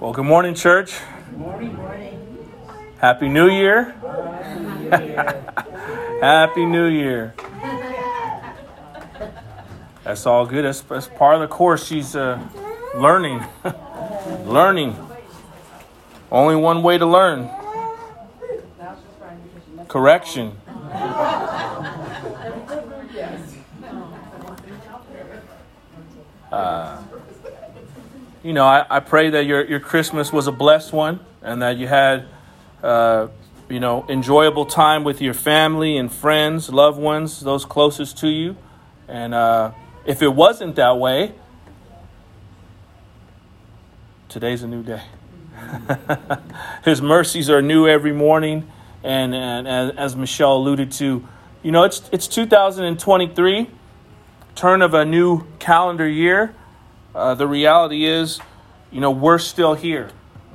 Well, good morning, church. Good morning. morning. Happy New Year. Happy New Year. That's all good. That's, that's part of the course. She's uh, learning. learning. Only one way to learn correction. You know, I, I pray that your, your Christmas was a blessed one and that you had, uh, you know, enjoyable time with your family and friends, loved ones, those closest to you. And uh, if it wasn't that way, today's a new day. His mercies are new every morning. And, and, and as Michelle alluded to, you know, it's, it's 2023, turn of a new calendar year. Uh, the reality is, you know, we're still here.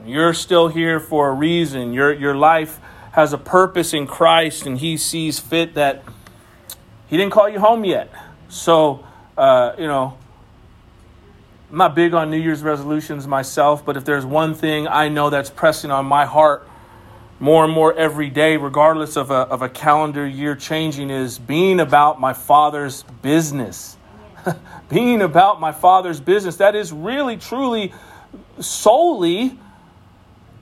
You're still here for a reason. Your, your life has a purpose in Christ, and He sees fit that He didn't call you home yet. So, uh, you know, I'm not big on New Year's resolutions myself, but if there's one thing I know that's pressing on my heart more and more every day, regardless of a, of a calendar year changing, is being about my Father's business. being about my Father's business. That is really, truly, solely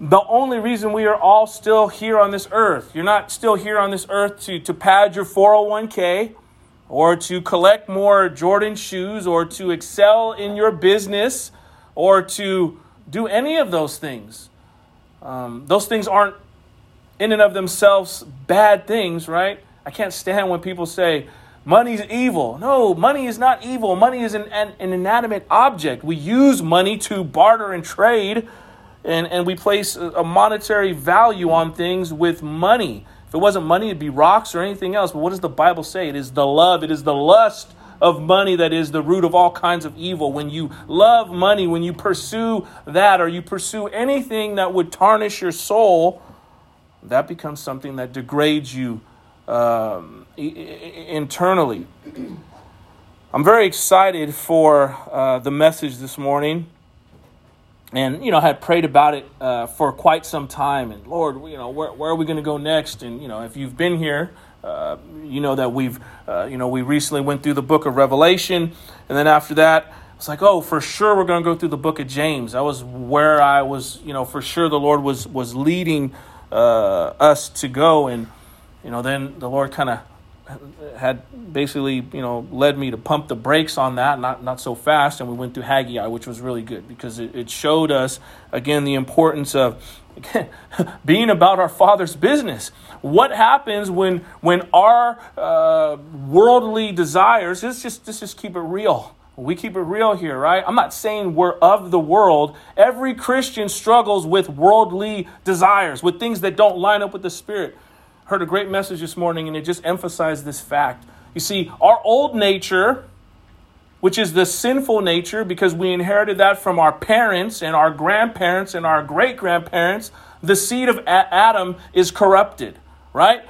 the only reason we are all still here on this earth. You're not still here on this earth to, to pad your 401k or to collect more Jordan shoes or to excel in your business or to do any of those things. Um, those things aren't in and of themselves bad things, right? I can't stand when people say, money's evil. No, money is not evil. Money is an, an, an, inanimate object. We use money to barter and trade, and, and we place a monetary value on things with money. If it wasn't money, it'd be rocks or anything else. But what does the Bible say? It is the love, it is the lust of money that is the root of all kinds of evil. When you love money, when you pursue that, or you pursue anything that would tarnish your soul, that becomes something that degrades you um, internally. I'm very excited for uh, the message this morning. And, you know, I had prayed about it uh, for quite some time. And, Lord, you know, where, where are we going to go next? And, you know, if you've been here, uh, you know that we've, uh, you know, we recently went through the book of Revelation. And then after that, it's like, oh, for sure we're going to go through the book of James. That was where I was, you know, for sure the Lord was, was leading uh, us to go. And, you know, then the Lord kind of had basically, you know, led me to pump the brakes on that, not not so fast, and we went through Haggai, which was really good because it, it showed us again the importance of again, being about our Father's business. What happens when when our uh, worldly desires? Let's just let's just keep it real. We keep it real here, right? I'm not saying we're of the world. Every Christian struggles with worldly desires, with things that don't line up with the Spirit. Heard a great message this morning, and it just emphasized this fact. You see, our old nature, which is the sinful nature, because we inherited that from our parents and our grandparents and our great grandparents, the seed of Adam is corrupted, right?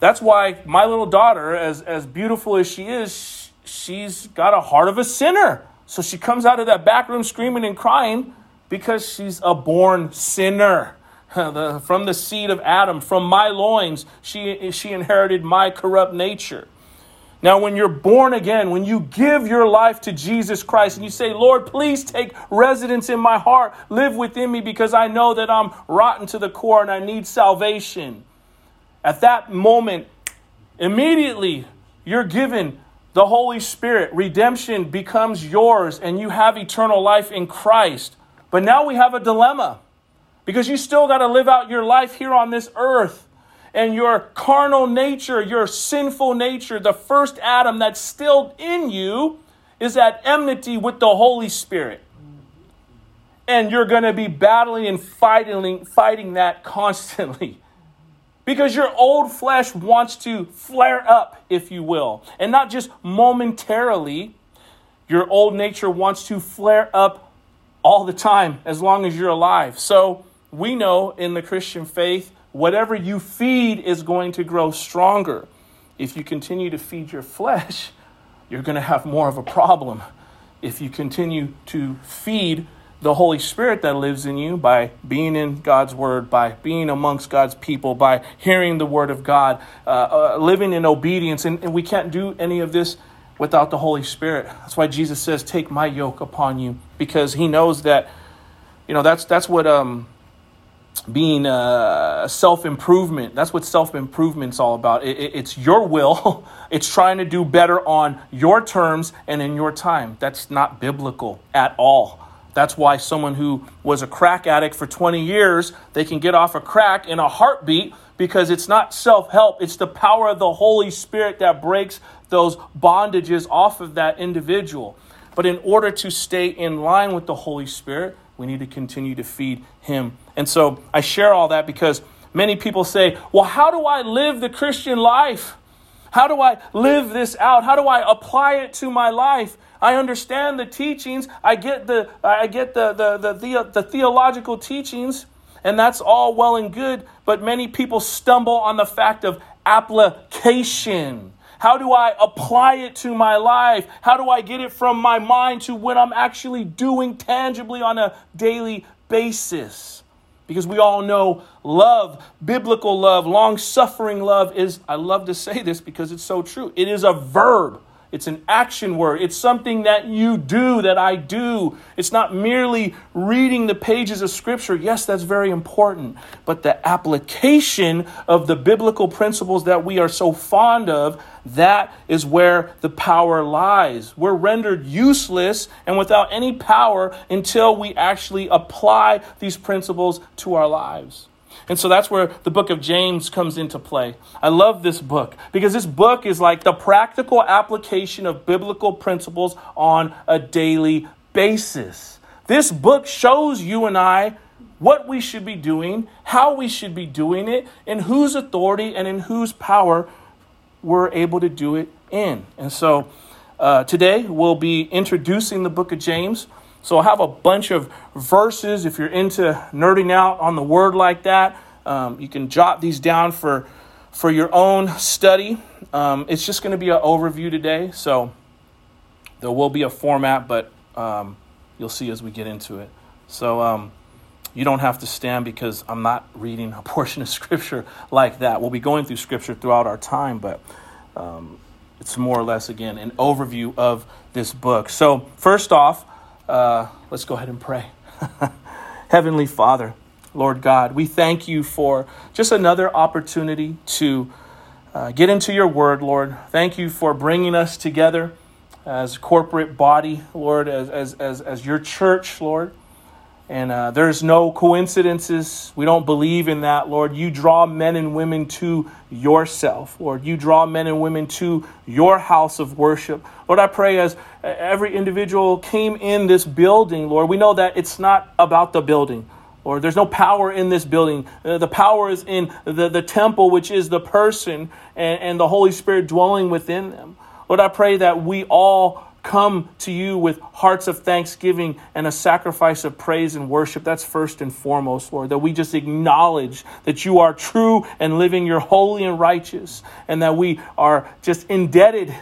That's why my little daughter, as, as beautiful as she is, she's got a heart of a sinner. So she comes out of that back room screaming and crying because she's a born sinner. The, from the seed of Adam, from my loins, she, she inherited my corrupt nature. Now, when you're born again, when you give your life to Jesus Christ and you say, Lord, please take residence in my heart, live within me because I know that I'm rotten to the core and I need salvation. At that moment, immediately you're given the Holy Spirit. Redemption becomes yours and you have eternal life in Christ. But now we have a dilemma because you still got to live out your life here on this earth. And your carnal nature, your sinful nature, the first Adam that's still in you, is at enmity with the Holy Spirit. And you're going to be battling and fighting, fighting that constantly. Because your old flesh wants to flare up, if you will, and not just momentarily. Your old nature wants to flare up all the time as long as you're alive. So we know in the Christian faith, whatever you feed is going to grow stronger. If you continue to feed your flesh, you're going to have more of a problem. If you continue to feed the Holy Spirit that lives in you by being in God's Word, by being amongst God's people, by hearing the Word of God, uh, uh, living in obedience. And, and we can't do any of this without the Holy Spirit. That's why Jesus says, Take my yoke upon you, because he knows that, you know, that's, that's what. Um, being uh, self improvement. That's what self improvement's all about. It, it, it's your will. It's trying to do better on your terms and in your time. That's not biblical at all. That's why someone who was a crack addict for 20 years, they can get off a crack in a heartbeat because it's not self help. It's the power of the Holy Spirit that breaks those bondages off of that individual. But in order to stay in line with the Holy Spirit, we need to continue to feed Him. And so I share all that because many people say, well, how do I live the Christian life? How do I live this out? How do I apply it to my life? I understand the teachings. I get the I get the the the, the, the theological teachings, and that's all well and good, but many people stumble on the fact of application. How do I apply it to my life? How do I get it from my mind to what I'm actually doing tangibly on a daily basis? Because we all know love, biblical love, long suffering love is, I love to say this because it's so true, it is a verb. It's an action word. It's something that you do, that I do. It's not merely reading the pages of Scripture. Yes, that's very important. But the application of the biblical principles that we are so fond of, that is where the power lies. We're rendered useless and without any power until we actually apply these principles to our lives. And so that's where the book of James comes into play. I love this book because this book is like the practical application of biblical principles on a daily basis. This book shows you and I what we should be doing, how we should be doing it, in whose authority and in whose power we're able to do it in. And so uh, today we'll be introducing the book of James. So I'll have a bunch of verses. If you're into nerding out on the word like that, um, you can jot these down for for your own study. Um, it's just going to be an overview today, so there will be a format, but um, you'll see as we get into it. So um, you don't have to stand because I'm not reading a portion of scripture like that. We'll be going through scripture throughout our time, but um, it's more or less again an overview of this book. So first off. Uh, let's go ahead and pray. Heavenly Father, Lord God, we thank you for just another opportunity to uh, get into your word, Lord. Thank you for bringing us together as corporate body, Lord, as, as, as, as your church, Lord. And uh, there's no coincidences. We don't believe in that, Lord. You draw men and women to yourself, Lord. You draw men and women to your house of worship. Lord, I pray as every individual came in this building, Lord, we know that it's not about the building. Lord, there's no power in this building. Uh, the power is in the, the temple, which is the person and, and the Holy Spirit dwelling within them. Lord, I pray that we all come to you with hearts of thanksgiving and a sacrifice of praise and worship. That's first and foremost, Lord, that we just acknowledge that you are true and living, you're holy and righteous, and that we are just indebted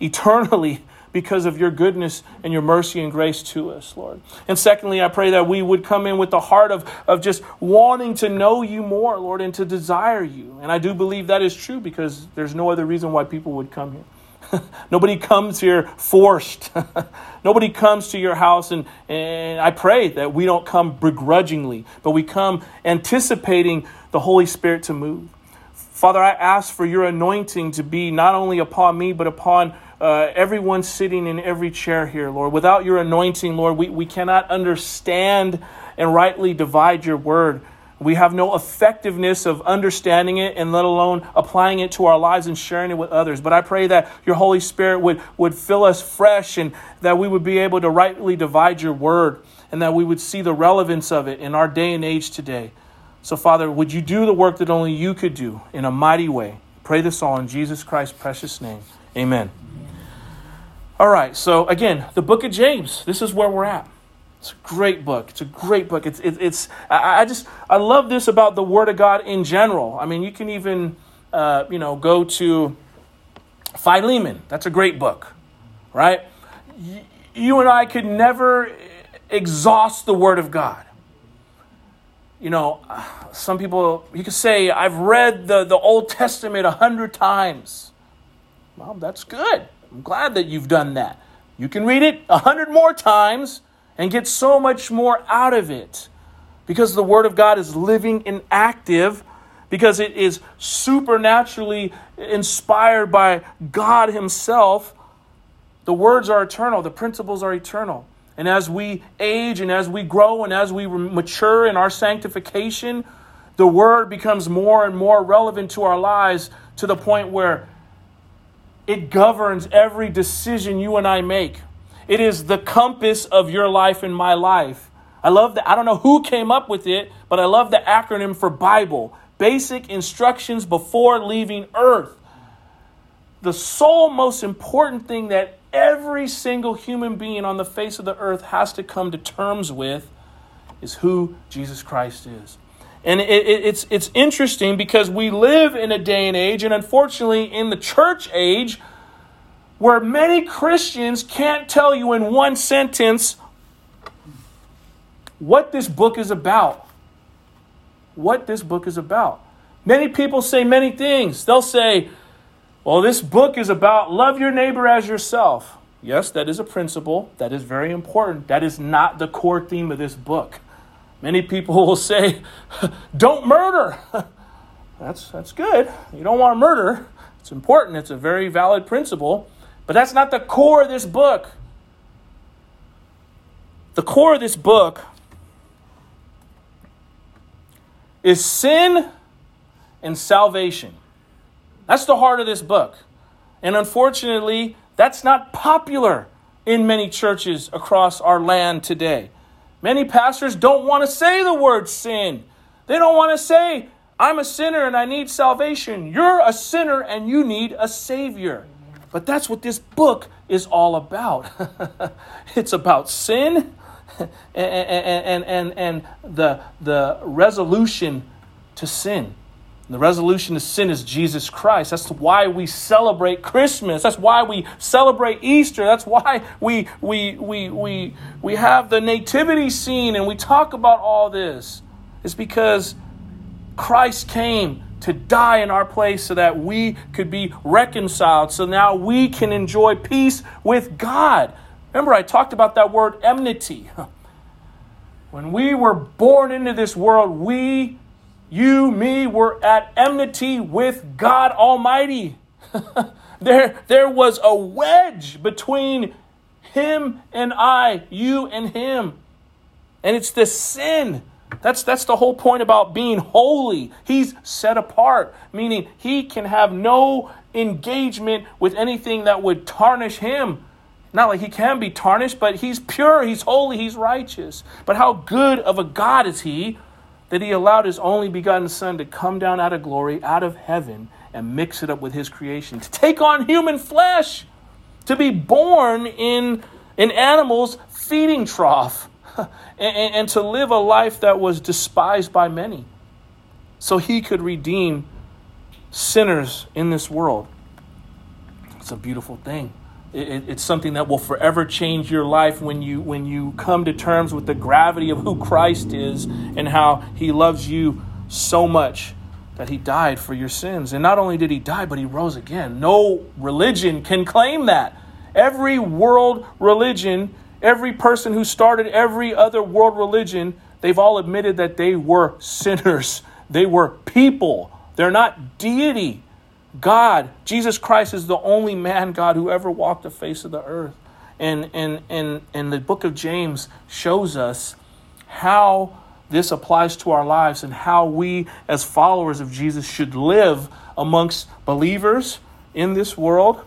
eternally because of your goodness and your mercy and grace to us, Lord. And secondly, I pray that we would come in with the heart of, of just wanting to know you more, Lord, and to desire you. And I do believe that is true because there's no other reason why people would come here. Nobody comes here forced. Nobody comes to your house, and, and I pray that we don't come begrudgingly, but we come anticipating the Holy Spirit to move. Father, I ask for your anointing to be not only upon me, but upon uh, everyone sitting in every chair here, Lord. Without your anointing, Lord, we, we cannot understand and rightly divide your word. We have no effectiveness of understanding it and let alone applying it to our lives and sharing it with others. But I pray that your Holy Spirit would, would fill us fresh and that we would be able to rightly divide your word and that we would see the relevance of it in our day and age today. So, Father, would you do the work that only you could do in a mighty way? Pray this all in Jesus Christ's precious name. Amen. All right, so again, the book of James. This is where we're at. It's a great book. It's a great book. It's it, it's I, I, just I love this about the Word of God in general. I mean, you can even uh, you know go to Philemon. That's a great book, right? You and I could never exhaust the Word of God. You know, some people, you could say, I've read the, the Old Testament a hundred times. Well, that's good. I'm glad that you've done that. You can read it a hundred more times and get so much more out of it because the Word of God is living and active, because it is supernaturally inspired by God Himself. The words are eternal, the principles are eternal. And as we age and as we grow and as we mature in our sanctification, the Word becomes more and more relevant to our lives to the point where it governs every decision you and I make. It is the compass of your life and my life. I love that. I don't know who came up with it, but I love the acronym for Bible basic instructions before leaving earth. The sole most important thing that every single human being on the face of the earth has to come to terms with is who Jesus Christ is. And it, it, it's, it's interesting because we live in a day and age, and unfortunately, in the church age, where many Christians can't tell you in one sentence what this book is about. What this book is about. Many people say many things. They'll say, well, this book is about love your neighbor as yourself. Yes, that is a principle. That is very important. That is not the core theme of this book. Many people will say, don't murder. that's, that's good. You don't want to murder. It's important. It's a very valid principle. But that's not the core of this book. The core of this book is sin and salvation. That's the heart of this book. And unfortunately, that's not popular in many churches across our land today. Many pastors don't want to say the word sin. They don't want to say, I'm a sinner and I need salvation. You're a sinner and you need a Savior. But that's what this book is all about. it's about sin and, and, and, and the, the resolution to sin. The resolution to sin is Jesus Christ. That's why we celebrate Christmas. That's why we celebrate Easter. That's why we, we, we, we, we have the nativity scene and we talk about all this. It's because Christ came to die in our place so that we could be reconciled. So now we can enjoy peace with God. Remember, I talked about that word enmity. When we were born into this world, we, you, me, were at enmity with God Almighty. there, there was a wedge between Him and I, you and Him. And it's the sin that's, that's the whole point about being holy. He's set apart, meaning he can have no engagement with anything that would tarnish him. Not like he can be tarnished, but he's pure, he's holy, he's righteous. But how good of a God is he that he allowed his only begotten Son to come down out of glory, out of heaven, and mix it up with his creation, to take on human flesh, to be born in an animal's feeding trough and, and to live a life that was despised by many so he could redeem sinners in this world. It's a beautiful thing. It, it, it's something that will forever change your life when you when you come to terms with the gravity of who Christ is and how he loves you so much that he died for your sins. And not only did he die, but he rose again. No religion can claim that. Every world religion Every person who started every other world religion, they've all admitted that they were sinners. They were people. They're not deity. God, Jesus Christ is the only man God who ever walked the face of the earth. And, and, and, and the book of James shows us how this applies to our lives and how we, as followers of Jesus, should live amongst believers in this world,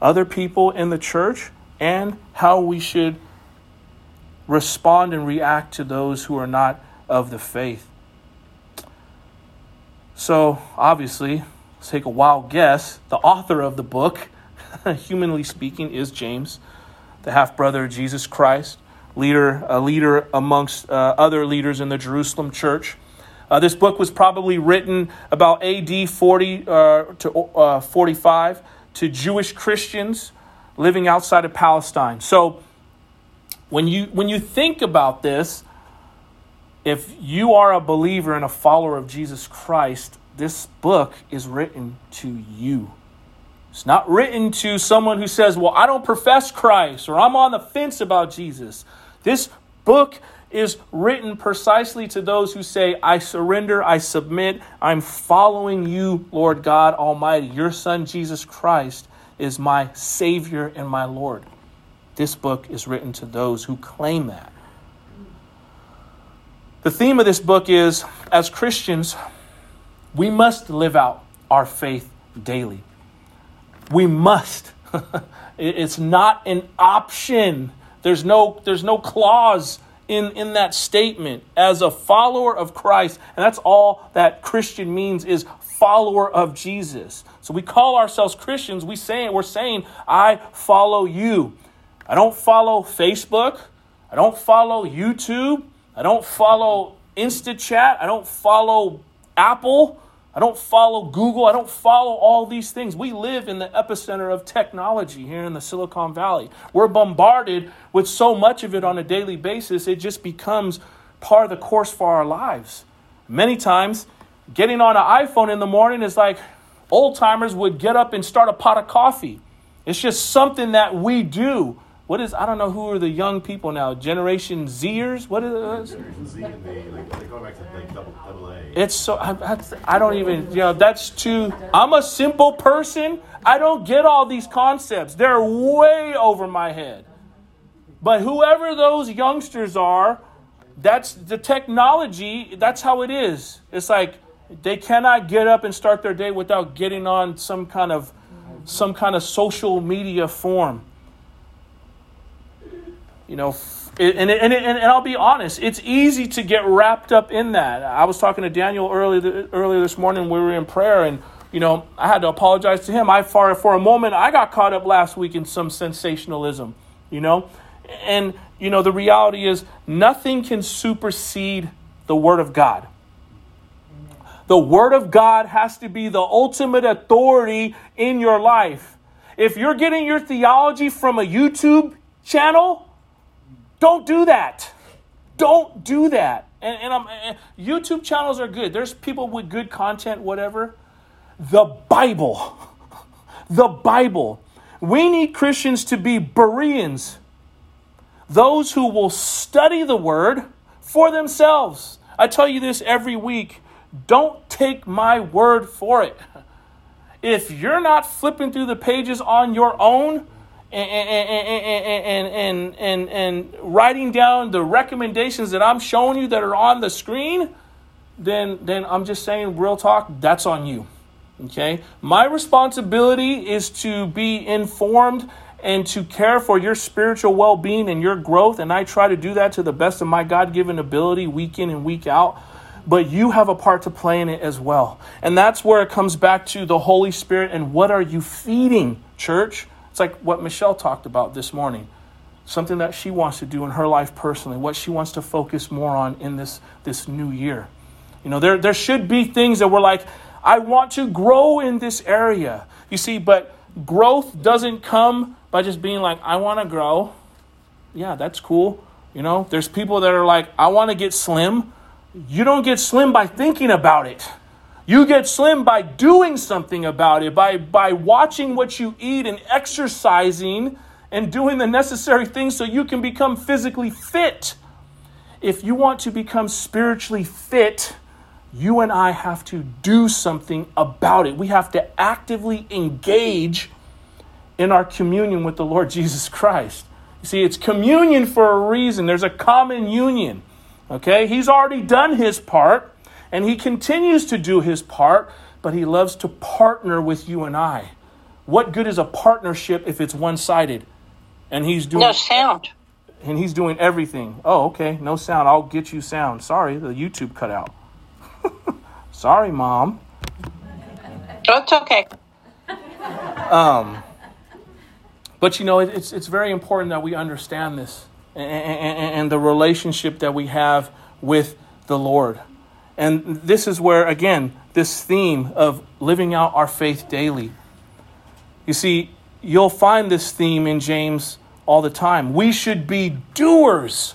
other people in the church, and how we should respond and react to those who are not of the faith. So, obviously, let's take a wild guess. The author of the book, humanly speaking, is James, the half brother of Jesus Christ, leader, a leader amongst uh, other leaders in the Jerusalem church. Uh, this book was probably written about AD 40 uh, to uh, 45 to Jewish Christians living outside of Palestine. So when you when you think about this, if you are a believer and a follower of Jesus Christ, this book is written to you. It's not written to someone who says, Well, I don't profess Christ or I'm on the fence about Jesus. This book is written precisely to those who say, I surrender, I submit, I'm following you, Lord God Almighty. Your Son, Jesus Christ, is my Savior and my Lord. This book is written to those who claim that. The theme of this book is as Christians, we must live out our faith daily. We must. it's not an option. There's no, there's no clause in, in that statement as a follower of Christ. And that's all that Christian means is follower of Jesus. So we call ourselves Christians. We say we're saying, I follow you. I don't follow Facebook. I don't follow YouTube. I don't follow InstaChat. I don't follow Apple. I don't follow Google. I don't follow all these things. We live in the epicenter of technology here in the Silicon Valley. We're bombarded with so much of it on a daily basis, it just becomes part of the course for our lives. Many times, getting on an iPhone in the morning is like old timers would get up and start a pot of coffee. It's just something that we do what is I don't know who are the young people now? Generation Zers? What is it? Generation Z and they like they go back to like double double A. It's so I, I don't even you know that's too. I'm a simple person. I don't get all these concepts. They're way over my head. But whoever those youngsters are, that's the technology. That's how it is. It's like they cannot get up and start their day without getting on some kind of some kind of social media form you know, and, and, and, and, I'll be honest, it's easy to get wrapped up in that. I was talking to Daniel earlier, earlier this morning, we were in prayer, and, you know, I had to apologize to him. I, for, for a moment, I got caught up last week in some sensationalism, you know, and, you know, the reality is nothing can supersede the Word of God. The Word of God has to be the ultimate authority in your life. If you're getting your theology from a YouTube channel, don't do that. Don't do that. And, and, and YouTube channels are good. There's people with good content, whatever. The Bible. The Bible. We need Christians to be Bereans, those who will study the Word for themselves. I tell you this every week don't take my word for it. If you're not flipping through the pages on your own, and, and, and, and, and writing down the recommendations that I'm showing you that are on the screen, then, then I'm just saying, real talk, that's on you. Okay? My responsibility is to be informed and to care for your spiritual well being and your growth. And I try to do that to the best of my God given ability, week in and week out. But you have a part to play in it as well. And that's where it comes back to the Holy Spirit and what are you feeding, church? It's like what Michelle talked about this morning. Something that she wants to do in her life personally, what she wants to focus more on in this, this new year. You know, there, there should be things that we're like, I want to grow in this area. You see, but growth doesn't come by just being like, I want to grow. Yeah, that's cool. You know, there's people that are like, I want to get slim. You don't get slim by thinking about it. You get slim by doing something about it, by, by watching what you eat and exercising and doing the necessary things so you can become physically fit. If you want to become spiritually fit, you and I have to do something about it. We have to actively engage in our communion with the Lord Jesus Christ. You see, it's communion for a reason. There's a common union. Okay? He's already done his part. And he continues to do his part, but he loves to partner with you and I. What good is a partnership if it's one sided? And he's doing no sound. And he's doing everything. Oh, okay, no sound. I'll get you sound. Sorry, the YouTube cut out. Sorry, mom. It's okay. Um, but you know, it's it's very important that we understand this and, the relationship that we have with the Lord. And this is where, again, this theme of living out our faith daily. You see, you'll find this theme in James all the time. We should be doers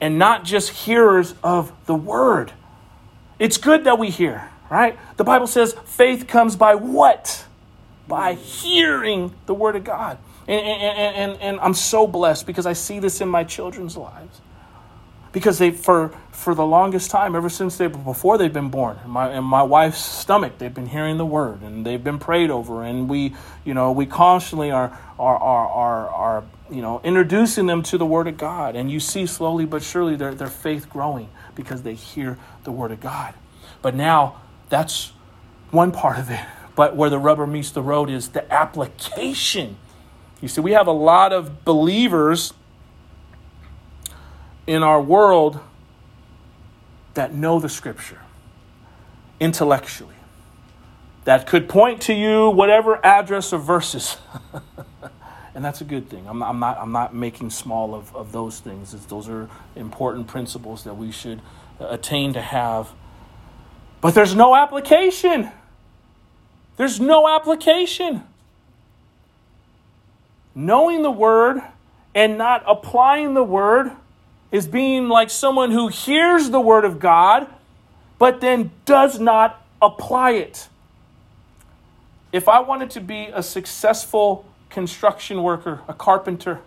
and not just hearers of the word. It's good that we hear, right? The Bible says faith comes by what? By hearing the word of God. And, and, and, and, I'm so blessed because I see this in my children's lives. Because they, for, for the longest time, ever since they, before they've been born, in my, in my wife's stomach, they've been hearing the word and they've been prayed over. And we, you know, we constantly are, are, are, are, are you know, introducing them to the word of God. And you see slowly but surely their, their faith growing because they hear the word of God. But now that's one part of it. But where the rubber meets the road is the application you see, we have a lot of believers in our world that know the scripture intellectually, that could point to you whatever address or verses. and that's a good thing. I'm not, I'm not, I'm not making small of, of those things. It's, those are important principles that we should uh, attain to have. But there's no application. There's no application knowing the word and not applying the word is being like someone who hears the word of God but then does not apply it. If I wanted to be a successful construction worker, a carpenter,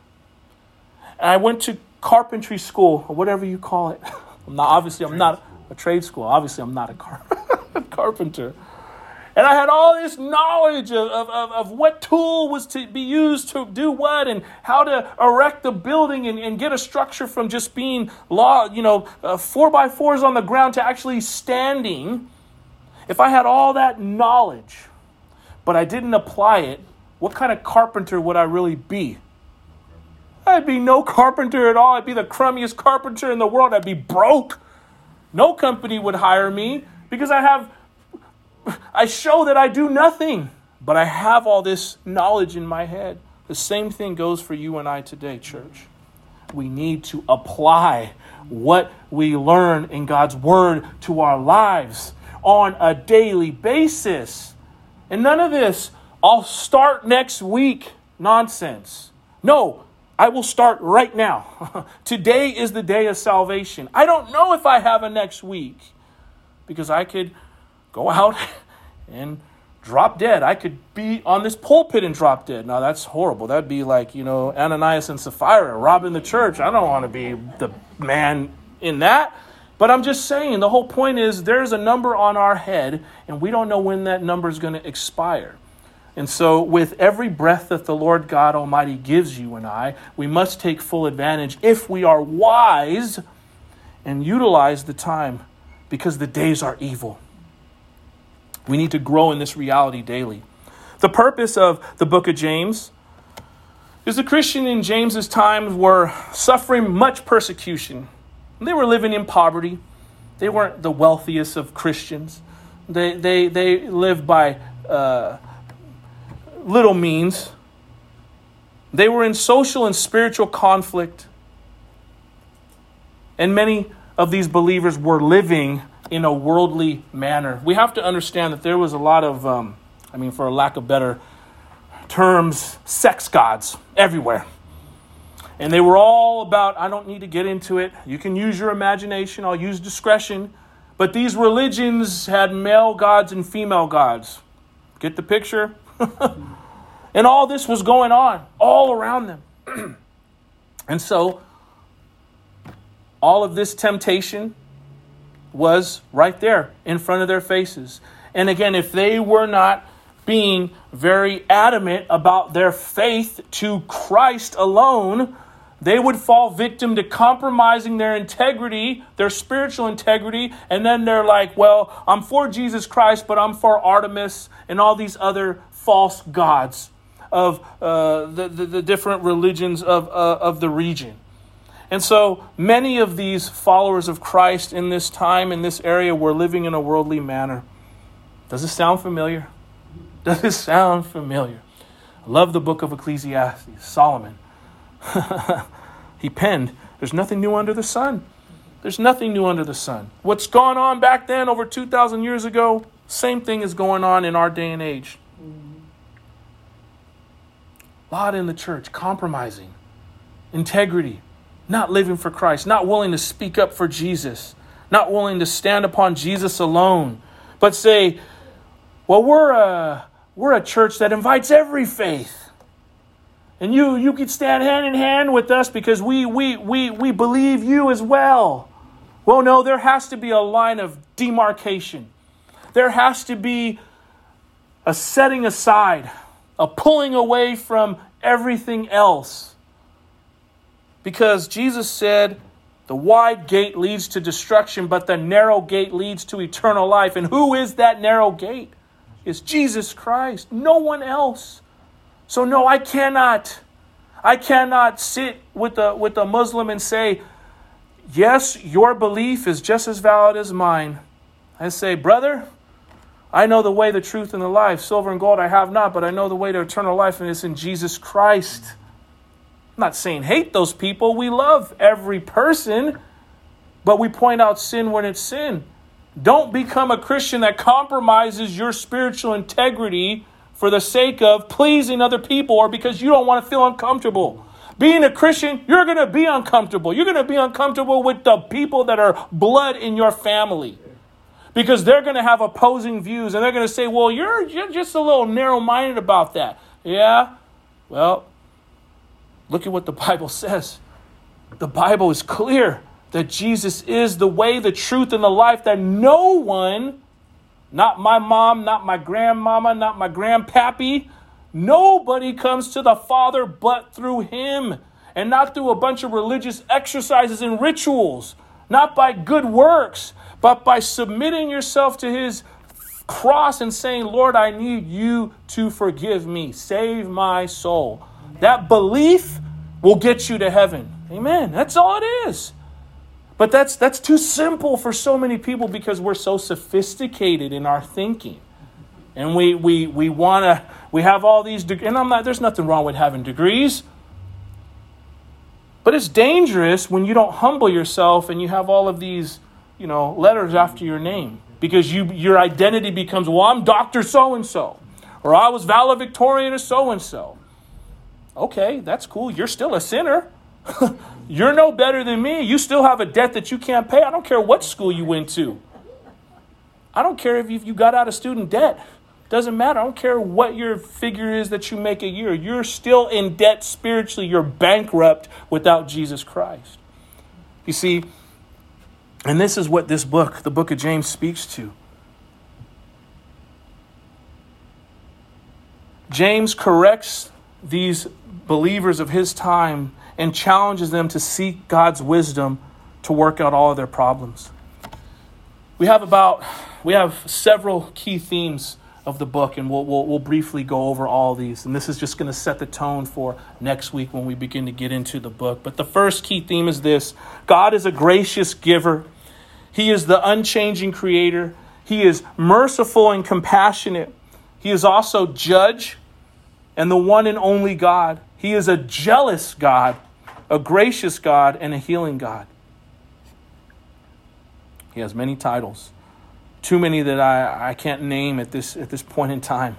and I went to carpentry school or whatever you call it, I'm not obviously I'm not a trade school. Obviously, I'm not a car- carpenter. And I had all this knowledge of, of, of, what tool was to be used to do what and how to erect a building and, and get a structure from just being law, you know, uh, four by fours on the ground to actually standing. If I had all that knowledge, but I didn't apply it, what kind of carpenter would I really be? I'd be no carpenter at all. I'd be the crummiest carpenter in the world. I'd be broke. No company would hire me because I have I show that I do nothing, but I have all this knowledge in my head. The same thing goes for you and I today, church. We need to apply what we learn in God's Word to our lives on a daily basis. And none of this, I'll start next week nonsense. No, I will start right now. Today is the day of salvation. I don't know if I have a next week because I could go out and drop dead. I could be on this pulpit and drop dead. Now that's horrible. That'd be like, you know, Ananias and Sapphira robbing the church. I don't want to be the man in that. But I'm just saying, the whole point is there's a number on our head, and we don't know when that number is going to expire. And so, with every breath that the Lord God Almighty gives you and I, we must take full advantage if we are wise and utilize the time because the days are evil. We need to grow in this reality daily. The purpose of the book of James is the Christian in James's times were suffering much persecution. They were living in poverty. They weren't the wealthiest of Christians. They, they, they lived by uh, little means. They were in social and spiritual conflict. And many of these believers were living in a worldly manner. We have to understand that there was a lot of, um, I mean, for a lack of better terms, sex gods everywhere. And they were all about, I don't need to get into it. You can use your imagination, I'll use discretion. But these religions had male gods and female gods. Get the picture? and all this was going on all around them. and so, all of this temptation, was right there in front of their faces. And again, if they were not being very adamant about their faith to Christ alone, they would fall victim to compromising their integrity, their spiritual integrity, and then they're like, well, I'm for Jesus Christ, but I'm for Artemis and all these other false gods of uh, the, the, the, different religions of, uh, of the region. And so many of these followers of Christ in this time, in this area, were living in a worldly manner. Does it sound familiar? Does it sound familiar? I love the book of Ecclesiastes, Solomon. he penned, There's nothing new under the sun. There's nothing new under the sun. What's gone on back then, over 2,000 years ago, same thing is going on in our day and age. A lot in the church compromising integrity, not living for Christ, not willing to speak up for Jesus, not willing to stand upon Jesus alone, but say, well, we're a, we're a church that invites every faith. And you, you can stand hand in hand with us because we, we, we, we believe you as well. Well, no, there has to be a line of demarcation. There has to be a setting aside, a pulling away from everything else. Because Jesus said, the wide gate leads to destruction, but the narrow gate leads to eternal life. And who is that narrow gate? It's Jesus Christ, no one else. So, no, I cannot. I cannot sit with a, with a Muslim and say, Yes, your belief is just as valid as mine. I say, Brother, I know the way, the truth, and the life. Silver and gold I have not, but I know the way to eternal life, and it's in Jesus Christ. I'm not saying hate those people. We love every person, but we point out sin when it's sin. Don't become a Christian that compromises your spiritual integrity for the sake of pleasing other people or because you don't want to feel uncomfortable. Being a Christian, you're going to be uncomfortable. You're going to be uncomfortable with the people that are blood in your family because they're going to have opposing views and they're going to say, well, you're, you're just a little narrow minded about that. Yeah? Well, look at what the Bible says. The Bible is clear that Jesus is the way, the truth, and the life, that no one, not my mom, not my grandmama, not my grandpappy, nobody comes to the Father but through him, and not through a bunch of religious exercises and rituals, not by good works, but by submitting yourself to his cross and saying, Lord, I need you to forgive me, save my soul. That belief will get you to heaven. Amen. That's all it is. But that's that's too simple for so many people because we're so sophisticated in our thinking. And we we we want to we have all these degrees and I'm not there's nothing wrong with having degrees. But it's dangerous when you don't humble yourself and you have all of these, you know, letters after your name because you your identity becomes, well, I'm Dr. so and so or I was valedictorian of so and so. Okay, that's cool. You're still a sinner. You're no better than me. You still have a debt that you can't pay. I don't care what school you went to. I don't care if you got out of student debt. Doesn't matter. I don't care what your figure is that you make a year. You're still in debt spiritually. You're bankrupt without Jesus Christ. You see, and this is what this book, the book of James, speaks to. James corrects these believers of his time and challenges them to seek God's wisdom to work out all of their problems. We have about we have several key themes of the book, and we'll, we'll, we'll briefly go over all these. And this is just going to set the tone for next week when we begin to get into the book. But the first key theme is this God is a gracious giver, He is the unchanging creator, He is merciful and compassionate, He is also judge and the one and only God. He is a jealous God a gracious God, and a healing God. He has many titles, too many that I, I can't name at this, at this point in time.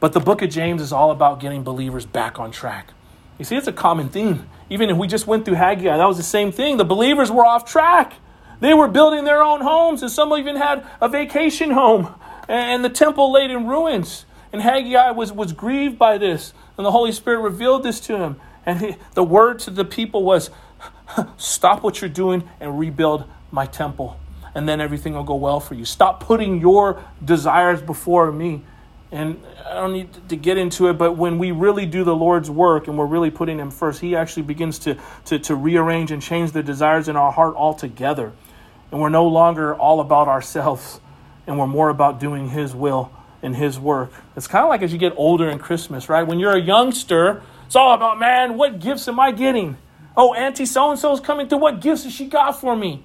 But the book of James is all about getting believers back on track. You see, it's a common theme. Even if we just went through Haggai, that was the same thing. The believers were off track. They were building their own homes, and some even had a vacation home, and the temple laid in ruins. And Haggai was, was grieved by this, and the Holy Spirit revealed this to him. And he, the word to the people was, Stop what you're doing and rebuild my temple. And then everything will go well for you. Stop putting your desires before me. And I don't need to get into it, but when we really do the Lord's work and we're really putting Him first, He actually begins to, to, to rearrange and change the desires in our heart altogether. And we're no longer all about ourselves, and we're more about doing His will and His work. It's kind of like as you get older in Christmas, right? When you're a youngster, it's all about, man, what gifts am I getting? Oh, Auntie so and so's coming through. What gifts has she got for me?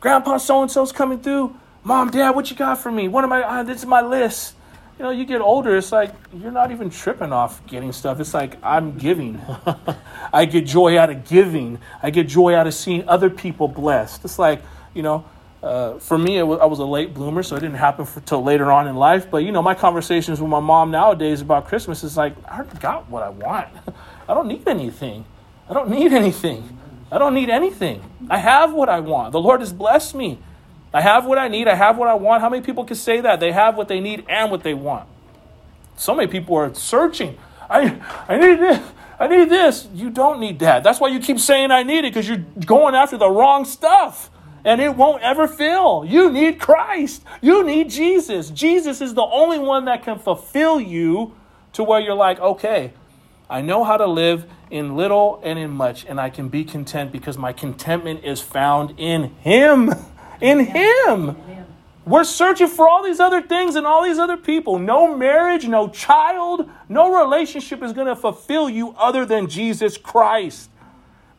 Grandpa so and so's coming through. Mom, Dad, what you got for me? What am I? Uh, this is my list. You know, you get older, it's like you're not even tripping off getting stuff. It's like I'm giving. I get joy out of giving. I get joy out of seeing other people blessed. It's like, you know, uh, for me, was, I was a late bloomer, so it didn't happen until later on in life. But you know, my conversations with my mom nowadays about Christmas is like, I got what I want. I don't need anything. I don't need anything. I don't need anything. I have what I want. The Lord has blessed me. I have what I need. I have what I want. How many people can say that? They have what they need and what they want. So many people are searching. I, I need this. I need this. You don't need that. That's why you keep saying I need it because you're going after the wrong stuff and it won't ever fill. You need Christ. You need Jesus. Jesus is the only one that can fulfill you to where you're like, okay, I know how to live in little and in much, and I can be content because my contentment is found in Him. In Him. We're searching for all these other things and all these other people. No marriage, no child, no relationship is going to fulfill you other than Jesus Christ.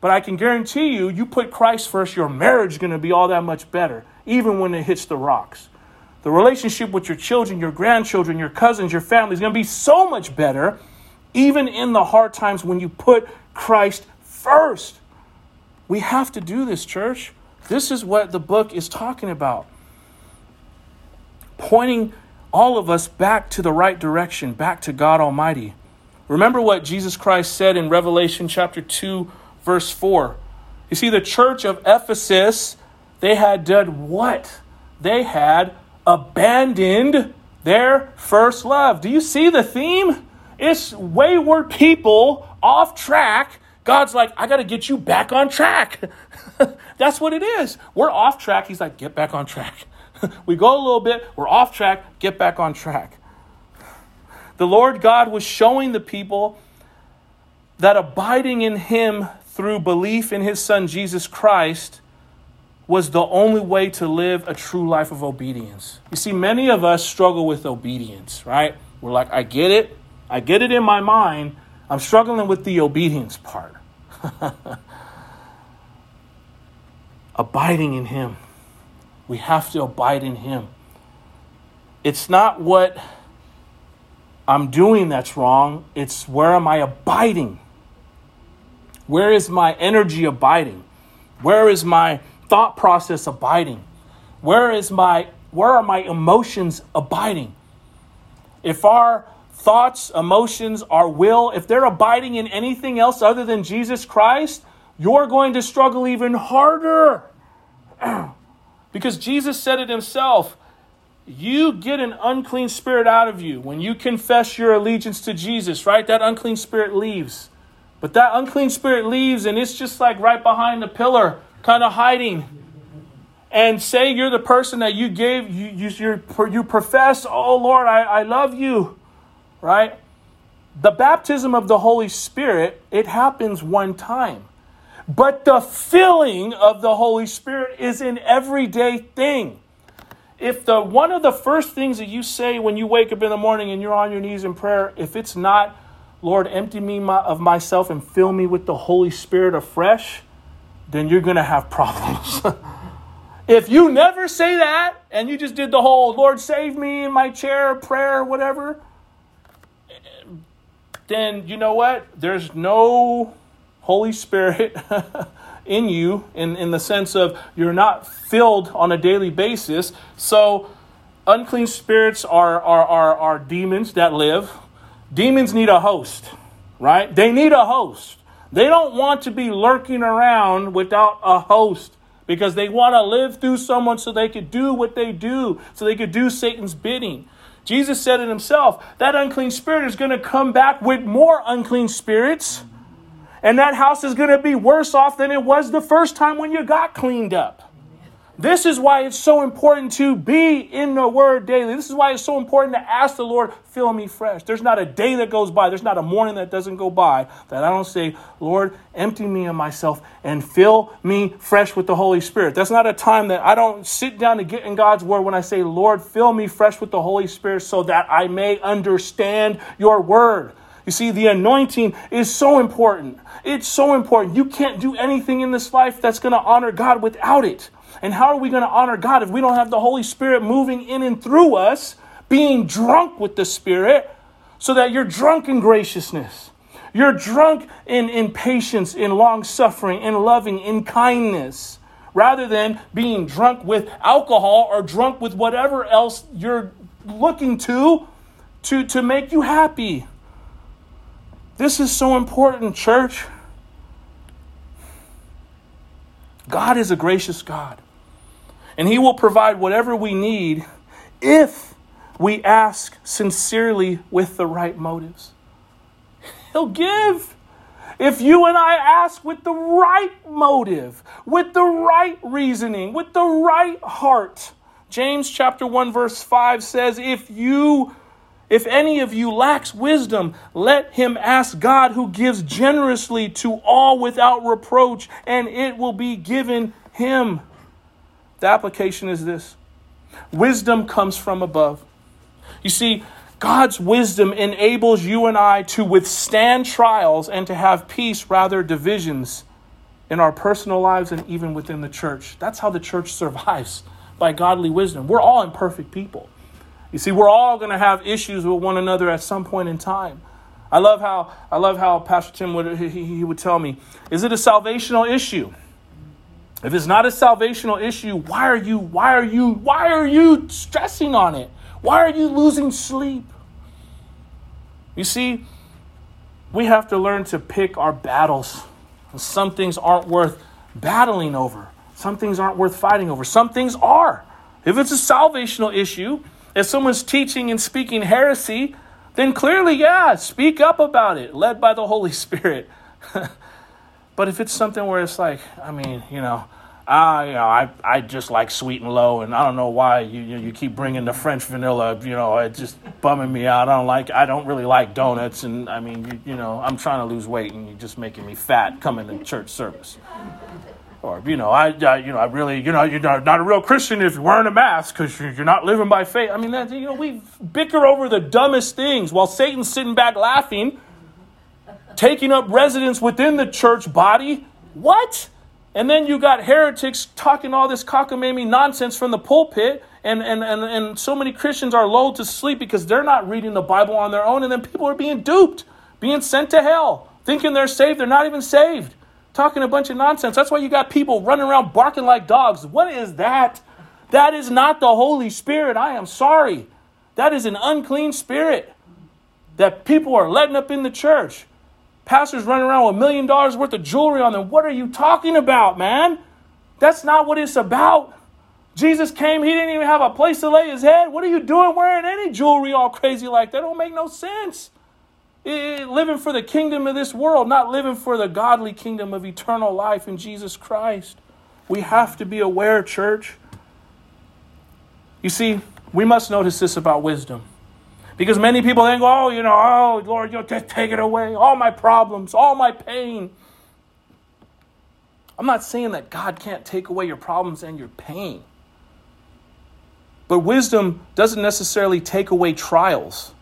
But I can guarantee you, you put Christ first, your marriage is going to be all that much better, even when it hits the rocks. The relationship with your children, your grandchildren, your cousins, your family is going to be so much better, even in the hard times when you put Christ first. We have to do this, church. This is what the book is talking about pointing all of us back to the right direction, back to God Almighty. Remember what Jesus Christ said in Revelation chapter 2, verse 4. You see, the church of Ephesus, they had done what? They had abandoned their first love. Do you see the theme? It's wayward people off track. God's like, I got to get you back on track. That's what it is. We're off track. He's like, get back on track. we go a little bit, we're off track, get back on track. The Lord God was showing the people that abiding in Him through belief in His Son Jesus Christ was the only way to live a true life of obedience. You see, many of us struggle with obedience, right? We're like, I get it, I get it in my mind. I'm struggling with the obedience part. Abiding in Him. We have to abide in Him. It's not what I'm doing that's wrong, it's where am I abiding? Where is my energy abiding? Where is my thought process abiding? Where is my where are my emotions abiding? If our thoughts, emotions, our will, if they're abiding in anything else other than Jesus Christ, you're going to struggle even harder. Because Jesus said it himself you get an unclean spirit out of you when you confess your allegiance to Jesus, right? That unclean spirit leaves. But that unclean spirit leaves and it's just like right behind the pillar, kind of hiding. And say you're the person that you gave, you, you, you profess, oh Lord, I, I love you, right? The baptism of the Holy Spirit, it happens one time. But the filling of the Holy Spirit is an everyday thing. If the one of the first things that you say when you wake up in the morning and you're on your knees in prayer, if it's not, Lord, empty me of myself and fill me with the Holy Spirit afresh, then you're going to have problems. if you never say that and you just did the whole Lord save me in my chair prayer, whatever, then you know what? There's no Holy Spirit in you in, in the sense of you're not filled on a daily basis. So, unclean spirits are, are, are, are demons that live. Demons need a host, right? They need a host. They don't want to be lurking around without a host because they want to live through someone so they could do what they do, so they could do Satan's bidding. Jesus said it himself that unclean spirit is going to come back with more unclean spirits and that house is going to be worse off than it was the first time when you got cleaned up. This is why it's so important to be in the Word daily. This is why it's so important to ask the Lord, fill me fresh. There's not a day that goes by, there's not a morning that doesn't go by that I don't say, Lord, empty me of myself and fill me fresh with the Holy Spirit. That's not a time that I don't sit down to get in God's Word when I say, Lord, fill me fresh with the Holy Spirit so that I may understand your Word. You see, the anointing is so important. It's so important. You can't do anything in this life that's going to honor God without it. And how are we going to honor God if we don't have the Holy Spirit moving in and through us, being drunk with the Spirit, so that you're drunk in graciousness? You're drunk in, in patience, in long suffering, in loving, in kindness, rather than being drunk with alcohol or drunk with whatever else you're looking to to, to make you happy. This is so important, church. God is a gracious God, and He will provide whatever we need if we ask sincerely with the right motives. He'll give. If you and I ask with the right motive, with the right reasoning, with the right heart. James chapter 1 verse 5 says, "If you if any of you lacks wisdom, let him ask God who gives generously to all without reproach, and it will be given him." The application is this. Wisdom comes from above. You see, God's wisdom enables you and I to withstand trials and to have peace rather divisions in our personal lives and even within the church. That's how the church survives by godly wisdom. We're all imperfect people. You see, we're all going to have issues with one another at some point in time. I love how I love how Pastor Tim would he, he would tell me, is it a salvational issue? If it's not a salvational issue, why are you why are you why are you stressing on it? Why are you losing sleep? You see, we have to learn to pick our battles. Some things aren't worth battling over. Some things aren't worth fighting over. Some things are. If it's a salvational issue, if someone's teaching and speaking heresy, then clearly, yeah, speak up about it, led by the Holy Spirit. but if it's something where it's like, I mean, you know, I, you know, I, I just like sweet and low, and I don't know why you, you, you keep bringing the French vanilla. You know, it's just bumming me out. I don't like, I don't really like donuts, and I mean, you, you know, I'm trying to lose weight, and you're just making me fat coming to church service. Or you know, I, I you know, I really, you know, you're not, a real Christian if you're wearing a mask because you're, you're not living by faith. I mean, that, you know, we bicker over the dumbest things while Satan's sitting back laughing, taking up residence within the church body. What? And then you got heretics talking all this cockamamie nonsense from the pulpit, and, and, and, and so many Christians are lulled to sleep because they're not reading the Bible on their own, and then people are being duped, being sent to hell, thinking they're saved. They're not even saved, talking a bunch of nonsense. That's why you got people running around barking like dogs. What is that? That is not the Holy Spirit. I am sorry. That is an unclean spirit that people are letting up in the church. Pastors running around with a million dollars worth of jewelry on them. What are you talking about, man? That's not what it's about. Jesus came, he didn't even have a place to lay his head. What are you doing wearing any jewelry all crazy like that? Don't make no sense. It, living for the kingdom of this world, not living for the godly kingdom of eternal life in Jesus Christ. We have to be aware, church. You see, we must notice this about wisdom. Because many people then go, oh, you know, oh, Lord, you just take it away. All my problems, all my pain. I'm not saying that God can't take away your problems and your pain. But wisdom doesn't necessarily take away trials,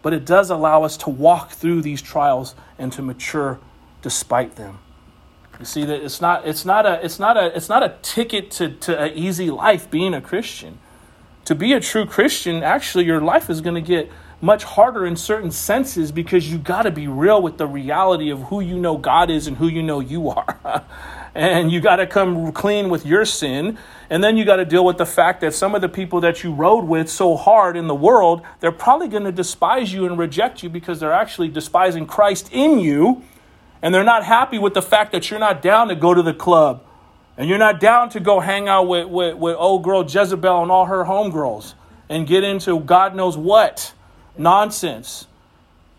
but it does allow us to walk through these trials and to mature despite them. You see that it's not it's not a it's not a it's not a ticket to, to an easy life being a Christian to be a true Christian, actually, your life is going to get much harder in certain senses because you got to be real with the reality of who you know God is and who you know you are. and you got to come clean with your sin. And then you got to deal with the fact that some of the people that you rode with so hard in the world, they're probably going to despise you and reject you because they're actually despising Christ in you. And they're not happy with the fact that you're not down to go to the club and you're not down to go hang out with, with, with old girl Jezebel and all her homegirls and get into God knows what nonsense.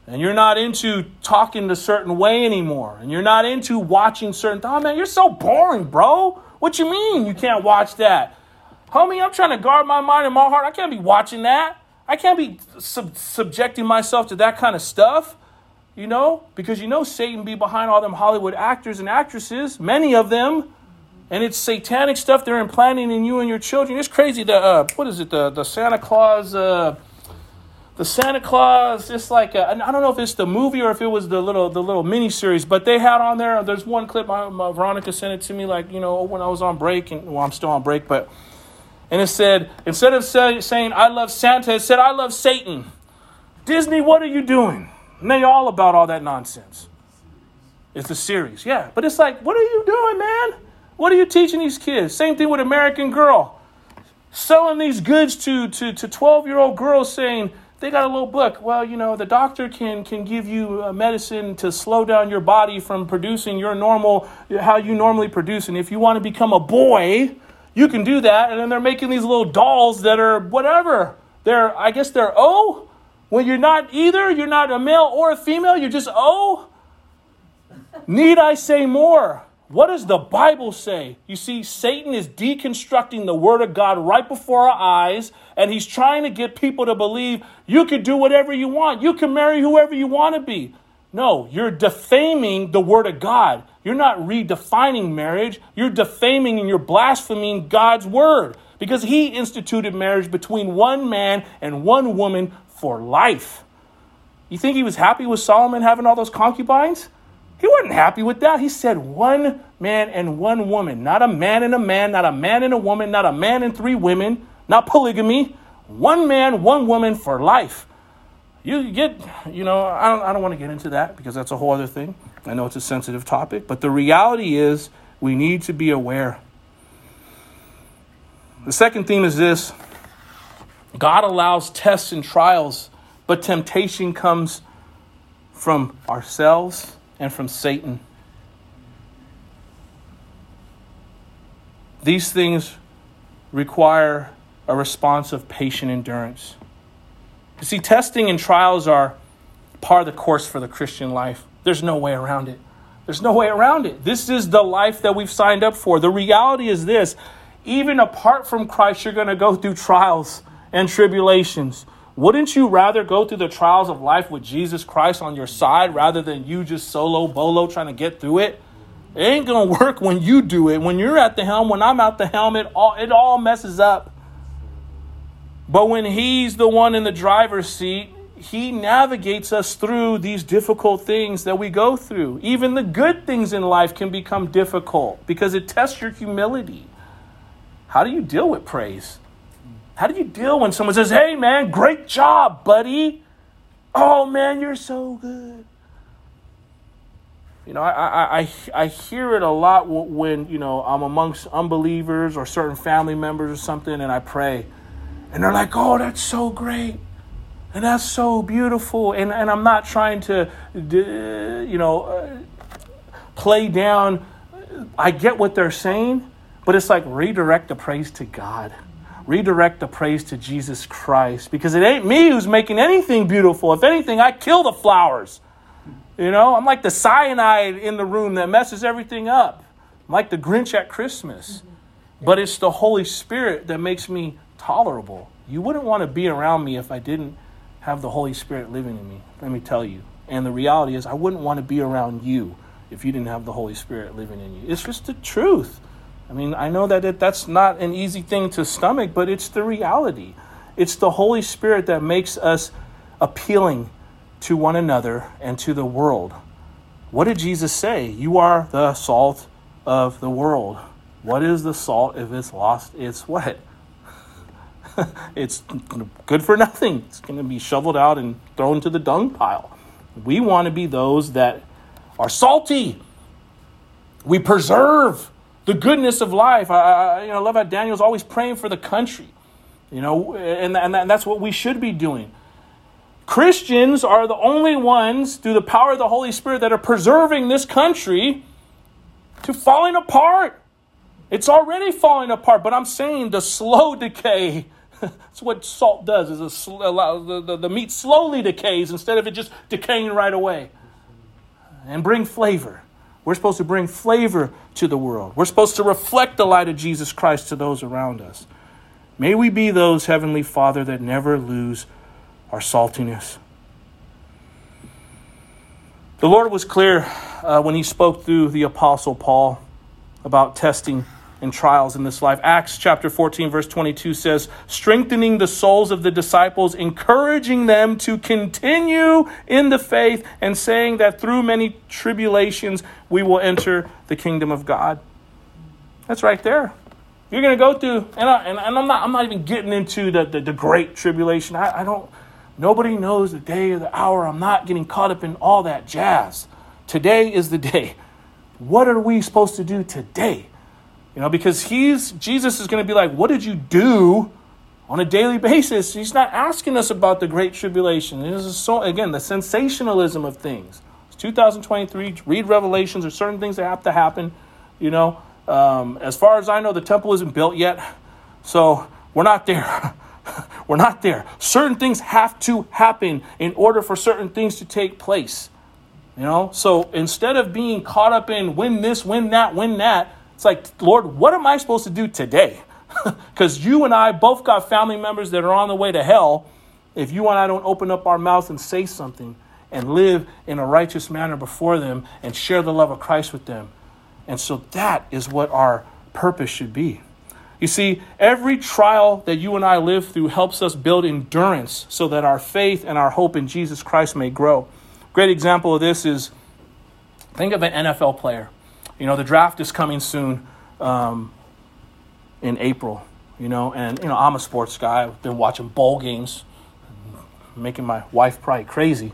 And you're not into talking a certain way anymore. And you're not into watching certain. Oh man, you're so boring, bro. What you mean you can't watch that? Homie, I'm trying to guard my mind and my heart. I can't be watching that. I can't be sub- subjecting myself to that kind of stuff. You know? Because you know Satan be behind all them Hollywood actors and actresses, many of them and it's satanic stuff they're implanting in you and your children. It's crazy. The uh, what is it? The the Santa Claus. Uh, the Santa Claus, just like I I don't know if it's the movie or if it was the little the little mini series, but they had on there. There's one clip. My, my Veronica sent it to me, like you know when I was on break, and well I'm still on break, but and it said instead of say, saying I love Santa, it said I love Satan. Disney, what are you doing? And they all about all that nonsense. It's a series, yeah, but it's like, what are you doing, man? What are you teaching these kids? Same thing with American Girl. Selling these goods to to to 12 year old girls saying, they got a little book. Well, you know, the doctor can can give you a medicine to slow down your body from producing your normal how you normally produce. And if you want to become a boy, you can do that. And then they're making these little dolls that are whatever. They're I guess they're O. When you're not either, you're not a male or a female, you're just O. Need I say more? What does the Bible say? You see, Satan is deconstructing the Word of God right before our eyes, and he's trying to get people to believe you can do whatever you want. You can marry whoever you want to be. No, you're defaming the Word of God. You're not redefining marriage, you're defaming and you're blaspheming God's Word because He instituted marriage between one man and one woman for life. You think He was happy with Solomon having all those concubines? He wasn't happy with that. He said one man and one woman, not a man and a man, not a man and a woman, not a man and three women, not polygamy. One man, one woman for life. You get, you know, I don't, I don't want to get into that because that's a whole other thing. I know it's a sensitive topic, but the reality is we need to be aware. The second theme is this God allows tests and trials, but temptation comes from ourselves and from Satan. These things require a response of patient endurance. You see, testing and trials are part of the course for the Christian life. There's no way around it. There's no way around it. This is the life that we've signed up for. The reality is this even apart from Christ, you're going to go through trials and tribulations. Wouldn't you rather go through the trials of life with Jesus Christ on your side rather than you just solo bolo trying to get through it? It ain't gonna work when you do it. When you're at the helm, when I'm at the helm, it all it all messes up. But when he's the one in the driver's seat, he navigates us through these difficult things that we go through. Even the good things in life can become difficult because it tests your humility. How do you deal with praise? How do you deal when someone says, hey, man, great job, buddy? Oh, man, you're so good. You know, I, I, I, I hear it a lot when, you know, I'm amongst unbelievers or certain family members or something and I pray. And they're like, oh, that's so great. And that's so beautiful. And, and I'm not trying to, you know, uh, play down. I get what they're saying, but it's like redirect the praise to God redirect the praise to Jesus Christ because it ain't me who's making anything beautiful. If anything, I kill the flowers. You know, I'm like the cyanide in the room that messes everything up. I'm like the Grinch at Christmas. Mm-hmm. But it's the Holy Spirit that makes me tolerable. You wouldn't want to be around me if I didn't have the Holy Spirit living in me. Let me tell you. And the reality is, I wouldn't want to be around you if you didn't have the Holy Spirit living in you. It's just the truth. I mean, I know that it, that's not an easy thing to stomach, but it's the reality. It's the Holy Spirit that makes us appealing to one another and to the world. What did Jesus say? You are the salt of the world. What is the salt if it's lost its what? it's good for nothing. It's going to be shoveled out and thrown to the dung pile. We want to be those that are salty. We preserve the goodness of life. I, I, you know, I love how Daniel's always praying for the country. You know, and, and, and that's what we should be doing. Christians are the only ones, through the power of the Holy Spirit, that are preserving this country to falling apart. It's already falling apart, but I'm saying the slow decay. That's what salt does. Is a the, the, the meat slowly decays instead of it just decaying right away, and bring flavor. We're supposed to bring flavor to the world. We're supposed to reflect the light of Jesus Christ to those around us. May we be those, Heavenly Father, that never lose our saltiness. The Lord was clear uh, when He spoke through the Apostle Paul about testing and trials in this life. Acts chapter 14, verse 22 says, strengthening the souls of the disciples, encouraging them to continue in the faith, and saying that through many tribulations we will enter the kingdom of God. That's right there. You're going to go through, and, I, and, and I'm, not, I'm not even getting into the, the, the great tribulation. I, I don't, nobody knows the day or the hour. I'm not getting caught up in all that jazz. Today is the day. What are we supposed to do today? You know, because he's Jesus is going to be like, "What did you do?" on a daily basis. He's not asking us about the great tribulation. This is so again the sensationalism of things. It's 2023. Read Revelations. There's certain things that have to happen. You know, um, as far as I know, the temple isn't built yet, so we're not there. we're not there. Certain things have to happen in order for certain things to take place. You know, so instead of being caught up in win this, win that, win that, it's like, Lord, what am I supposed to do today? Because you and I both got family members that are on the way to hell. If you and I don't open up our mouth and say something and live in a righteous manner before them and share the love of Christ with them. And so that is what our purpose should be. You see, every trial that you and I live through helps us build endurance so that our faith and our hope in Jesus Christ may grow. Great example of this is think of an NFL player. You know, the draft is coming soon. Um, in April, you know, and you know I'm a sports guy. I've been watching bowl games, making my wife probably crazy.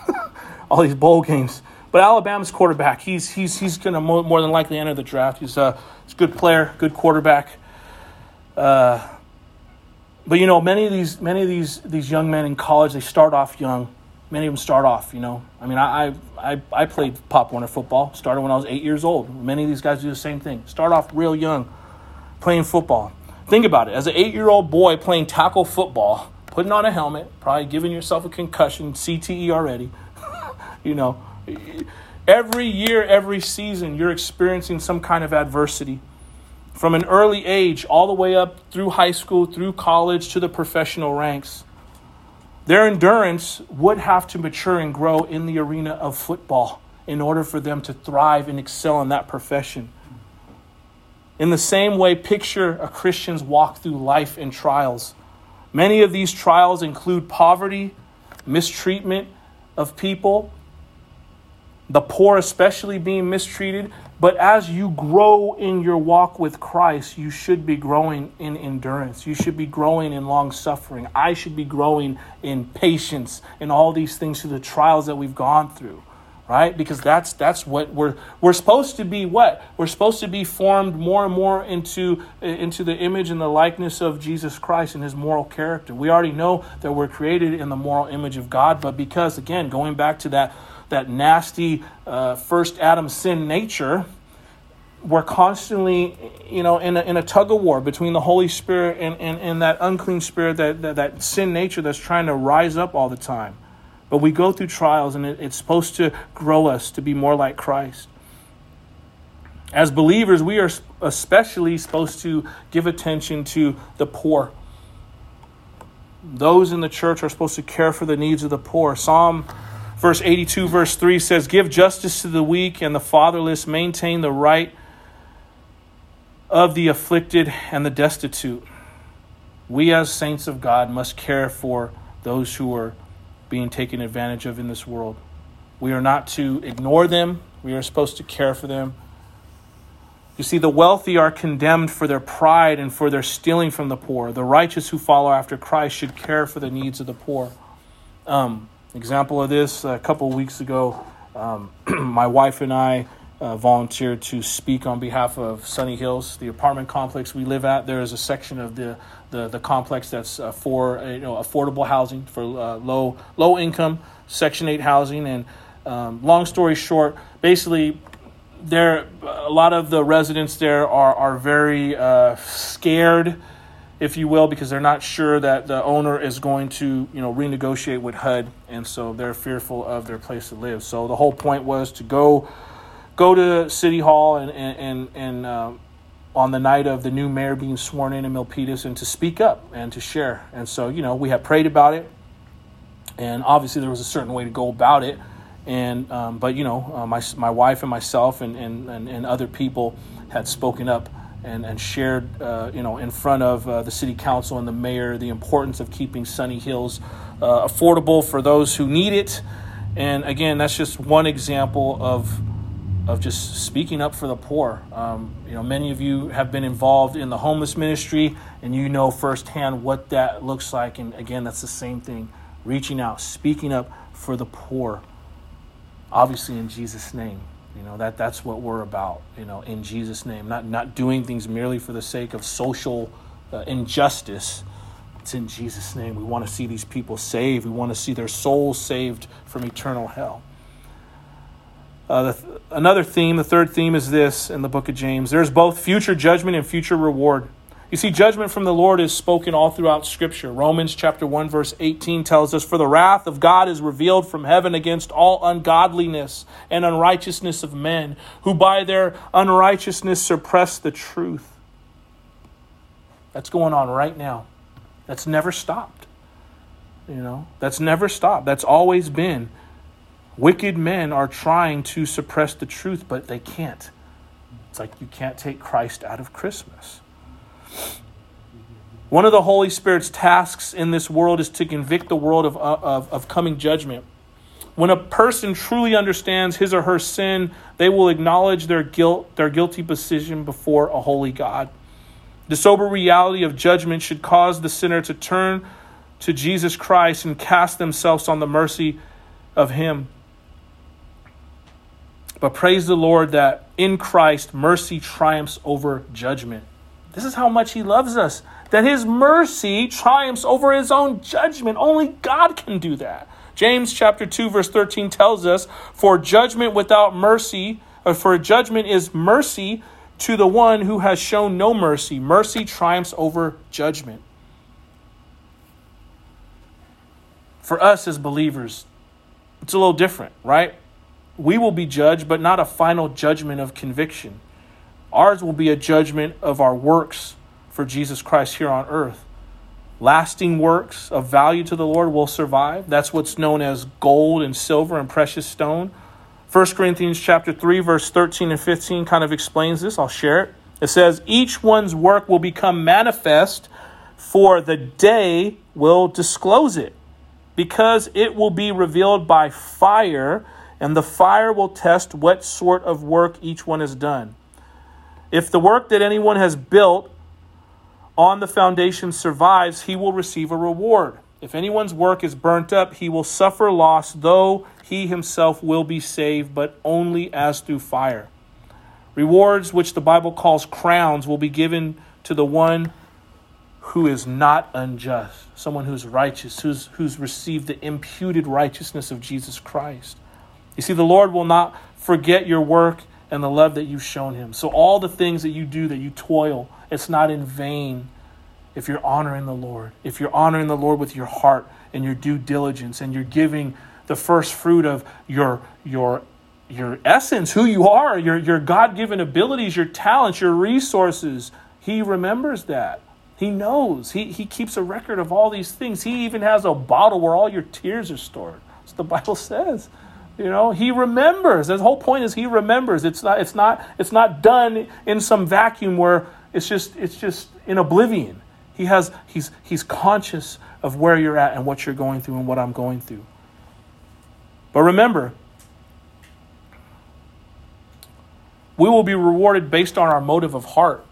All these bowl games, but Alabama's quarterback, he's he's he's going to more, than likely enter the draft. He's a, he's a good player, good quarterback. Uh, but you know, many of these many of these these young men in college, they start off young. Many of them start off, you know. I mean, I I I played Pop Warner football. Started when I was eight years old. Many of these guys do the same thing. Start off real young playing football. Think about it. As an eight year old boy playing tackle football, putting on a helmet, probably giving yourself a concussion, CTE already, you know, every year, every season, you're experiencing some kind of adversity. From an early age, all the way up through high school, through college, to the professional ranks. Their endurance would have to mature and grow in the arena of football in order for them to thrive and excel in that profession. In the same way, picture a Christian's walk through life and trials. Many of these trials include poverty, mistreatment of people, the poor especially being mistreated. But as you grow in your walk with Christ, you should be growing in endurance. You should be growing in long suffering. I should be growing in patience and all these things through the trials that we've gone through right because that's that's what we're we're supposed to be what we're supposed to be formed more and more into into the image and the likeness of Jesus Christ and his moral character we already know that we're created in the moral image of God but because again going back to that that nasty uh, first Adam sin nature we're constantly you know in a, in a tug of war between the Holy Spirit and, and, and that unclean spirit that, that that sin nature that's trying to rise up all the time but we go through trials, and it, it's supposed to grow us to be more like Christ. As believers, we are especially supposed to give attention to the poor. Those in the church are supposed to care for the needs of the poor. Psalm verse 82, verse 3 says, Give justice to the weak and the fatherless, maintain the right of the afflicted and the destitute. We, as saints of God, must care for those who are being taken advantage of in this world. We are not to ignore them, we are supposed to care for them. You see, the wealthy are condemned for their pride and for their stealing from the poor. The righteous who follow after Christ should care for the needs of the poor. Um, example of this a couple weeks ago, um, my wife and I uh, volunteered to speak on behalf of Sunny Hills, the apartment complex we live at. There is a section of the the, the complex that's uh, for uh, you know affordable housing for uh, low low income Section Eight housing. And um, long story short, basically, there a lot of the residents there are are very uh, scared, if you will, because they're not sure that the owner is going to you know renegotiate with HUD, and so they're fearful of their place to live. So the whole point was to go go to City Hall and and and, um, on the night of the new mayor being sworn in in Milpitas and to speak up and to share. And so, you know, we had prayed about it, and obviously there was a certain way to go about it. And um, but you know, uh, my my wife and myself and, and, and, and, other people had spoken up and and shared, uh, you know, in front of uh, the city council and the mayor the importance of keeping Sunny Hills uh, affordable for those who need it. And again, that's just one example of of just speaking up for the poor. Um, you know, many of you have been involved in the homeless ministry, and you know firsthand what that looks like. And again, that's the same thing: reaching out, speaking up for the poor. Obviously, in Jesus' name. You know, that, that's what we're about, you know, in Jesus' name. Not, not doing things merely for the sake of social uh, injustice. It's in Jesus' name. We want to see these people saved. We want to see their souls saved from eternal hell. Uh, th- another theme, the third theme is this in the book of James there's both future judgment and future reward. You see, judgment from the Lord is spoken all throughout Scripture. Romans chapter 1, verse 18 tells us, For the wrath of God is revealed from heaven against all ungodliness and unrighteousness of men, who by their unrighteousness suppress the truth. That's going on right now. That's never stopped. You know, that's never stopped. That's always been. Wicked men are trying to suppress the truth, but they can't. It's like you can't take Christ out of Christmas. One of the Holy Spirit's tasks in this world is to convict the world of, of, of coming judgment. When a person truly understands his or her sin, they will acknowledge their guilt, their guilty position before a holy God. The sober reality of judgment should cause the sinner to turn to Jesus Christ and cast themselves on the mercy of Him. But praise the Lord that in Christ mercy triumphs over judgment. This is how much He loves us, that His mercy triumphs over His own judgment. Only God can do that. James chapter 2 verse 13 tells us, "For judgment without mercy, or for judgment is mercy to the one who has shown no mercy. Mercy triumphs over judgment." For us as believers, it's a little different, right? We will be judged, but not a final judgment of conviction. Ours will be a judgment of our works for Jesus Christ here on earth. Lasting works of value to the Lord will survive. That's what's known as gold and silver and precious stone. 1 Corinthians chapter 3 verse 13 and 15 kind of explains this. I'll share it. It says each one's work will become manifest for the day will disclose it because it will be revealed by fire and the fire will test what sort of work each one has done. If the work that anyone has built on the foundation survives, he will receive a reward. If anyone's work is burnt up, he will suffer loss, though he himself will be saved, but only as through fire. Rewards, which the Bible calls crowns, will be given to the one who is not unjust, someone who's righteous, who's, who's received the imputed righteousness of Jesus Christ. You see, the Lord will not forget your work and the love that you've shown him. So, all the things that you do, that you toil, it's not in vain if you're honoring the Lord. If you're honoring the Lord with your heart and your due diligence and you're giving the first fruit of your, your, your essence, who you are, your, your God given abilities, your talents, your resources, He remembers that. He knows. He, he keeps a record of all these things. He even has a bottle where all your tears are stored. That's what the Bible says. You know, he remembers. The whole point is he remembers. It's not it's not it's not done in some vacuum where it's just it's just in oblivion. He has he's he's conscious of where you're at and what you're going through and what I'm going through. But remember, we will be rewarded based on our motive of heart,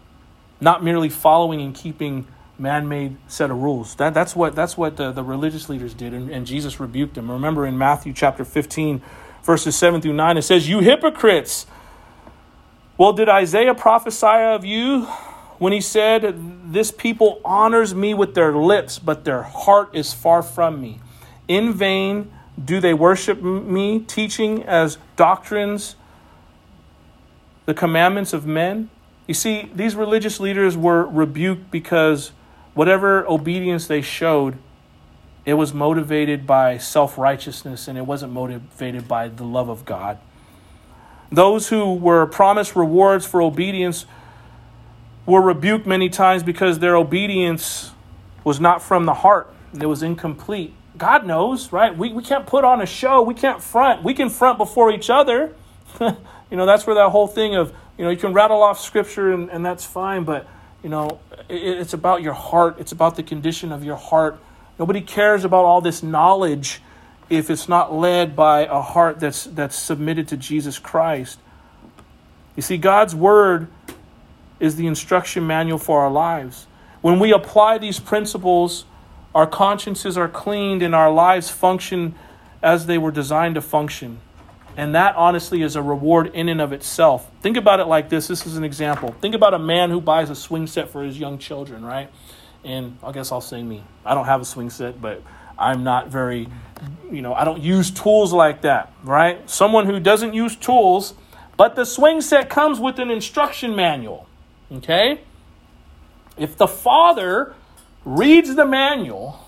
not merely following and keeping man-made set of rules. That, that's what, that's what the, the religious leaders did, and, and Jesus rebuked them. Remember in Matthew chapter 15, verses 7 through 9, it says, You hypocrites! Well, did Isaiah prophesy of you when he said, This people honors me with their lips, but their heart is far from me? In vain do they worship me, teaching as doctrines the commandments of men? You see, these religious leaders were rebuked because whatever obedience they showed, it was motivated by self righteousness and it wasn't motivated by the love of God. Those who were promised rewards for obedience were rebuked many times because their obedience was not from the heart, it was incomplete. God knows, right? We, we can't put on a show, we can't front. We can front before each other. you know, that's where that whole thing of, you know, you can rattle off scripture and, and that's fine, but you know, it's about your heart. It's about the condition of your heart. Nobody cares about all this knowledge if it's not led by a heart that's, that's submitted to Jesus Christ. You see, God's word is the instruction manual for our lives. When we apply these principles, our consciences are cleaned and our lives function as they were designed to function. And that honestly is a reward in and of itself. Think about it like this. This is an example. Think about a man who buys a swing set for his young children, right? And I guess I'll say me. I don't have a swing set, but I'm not very, you know, I don't use tools like that, right? Someone who doesn't use tools, but the swing set comes with an instruction manual, okay? If the father reads the manual,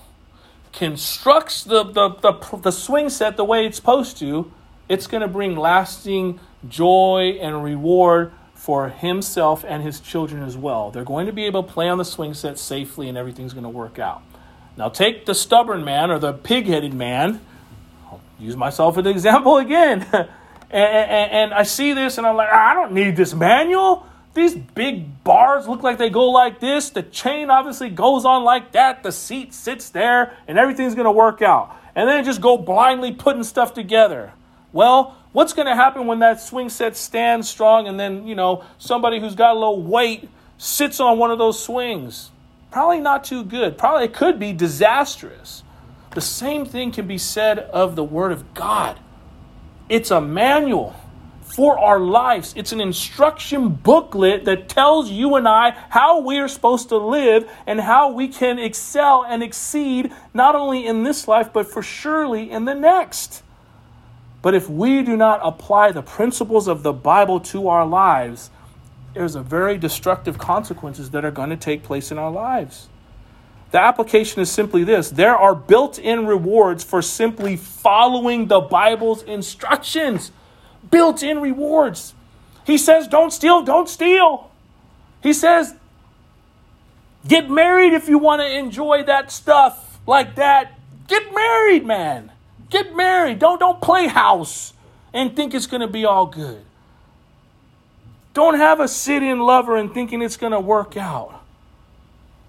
constructs the, the, the, the swing set the way it's supposed to, it's going to bring lasting joy and reward for himself and his children as well. They're going to be able to play on the swing set safely and everything's going to work out. Now, take the stubborn man or the pig headed man. I'll use myself as an example again. and, and, and, I see this and I'm like, ah, I don't need this manual. These big bars look like they go like this. The chain obviously goes on like that. The seat sits there and everything's going to work out. And then just go blindly putting stuff together. Well, what's going to happen when that swing set stands strong and then, you know, somebody who's got a little weight sits on one of those swings? Probably not too good. Probably it could be disastrous. The same thing can be said of the Word of God. It's a manual for our lives. It's an instruction booklet that tells you and I how we are supposed to live and how we can excel and exceed not only in this life, but for surely in the next. But if we do not apply the principles of the Bible to our lives, there's a very destructive consequences that are going to take place in our lives. The application is simply this there are built in rewards for simply following the Bible's instructions. Built in rewards. He says, don't steal, don't steal. He says, get married if you want to enjoy that stuff like that. Get married, man. Get married. Don't, don't play house and think it's going to be all good. Don't have a sit in lover and thinking it's going to work out.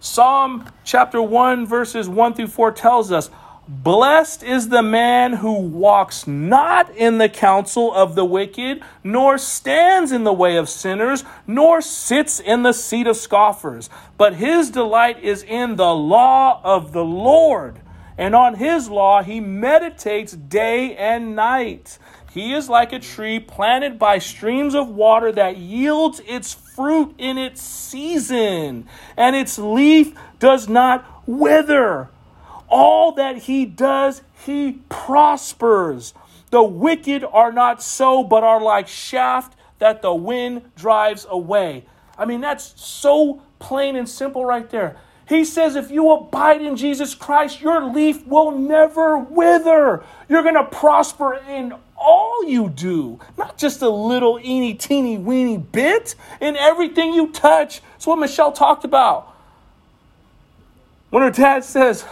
Psalm chapter 1, verses 1 through 4 tells us Blessed is the man who walks not in the counsel of the wicked, nor stands in the way of sinners, nor sits in the seat of scoffers. But his delight is in the law of the Lord, and on his law he meditates day and night. He is like a tree planted by streams of water that yields its fruit in its season, and its leaf does not wither. All that he does, he prospers. The wicked are not so, but are like shaft that the wind drives away. I mean, that's so plain and simple right there. He says, if you abide in Jesus Christ, your leaf will never wither. You're going to prosper in all you do, not just a little eeny teeny weeny bit in everything you touch. That's what Michelle talked about. When her dad says,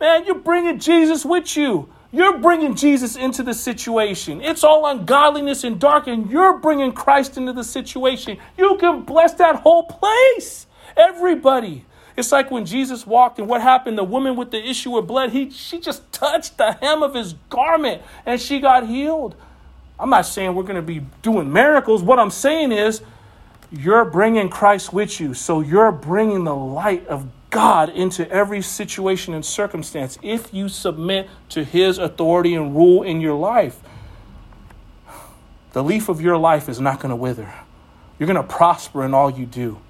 Man, you're bringing Jesus with you. You're bringing Jesus into the situation. It's all ungodliness and dark, and you're bringing Christ into the situation. You can bless that whole place. Everybody. It's like when Jesus walked and what happened? The woman with the issue of blood, he, she just touched the hem of his garment and she got healed. I'm not saying we're going to be doing miracles. What I'm saying is you're bringing Christ with you. So you're bringing the light of God into every situation and circumstance if you submit to his authority and rule in your life. The leaf of your life is not going to wither. You're going to prosper in all you do.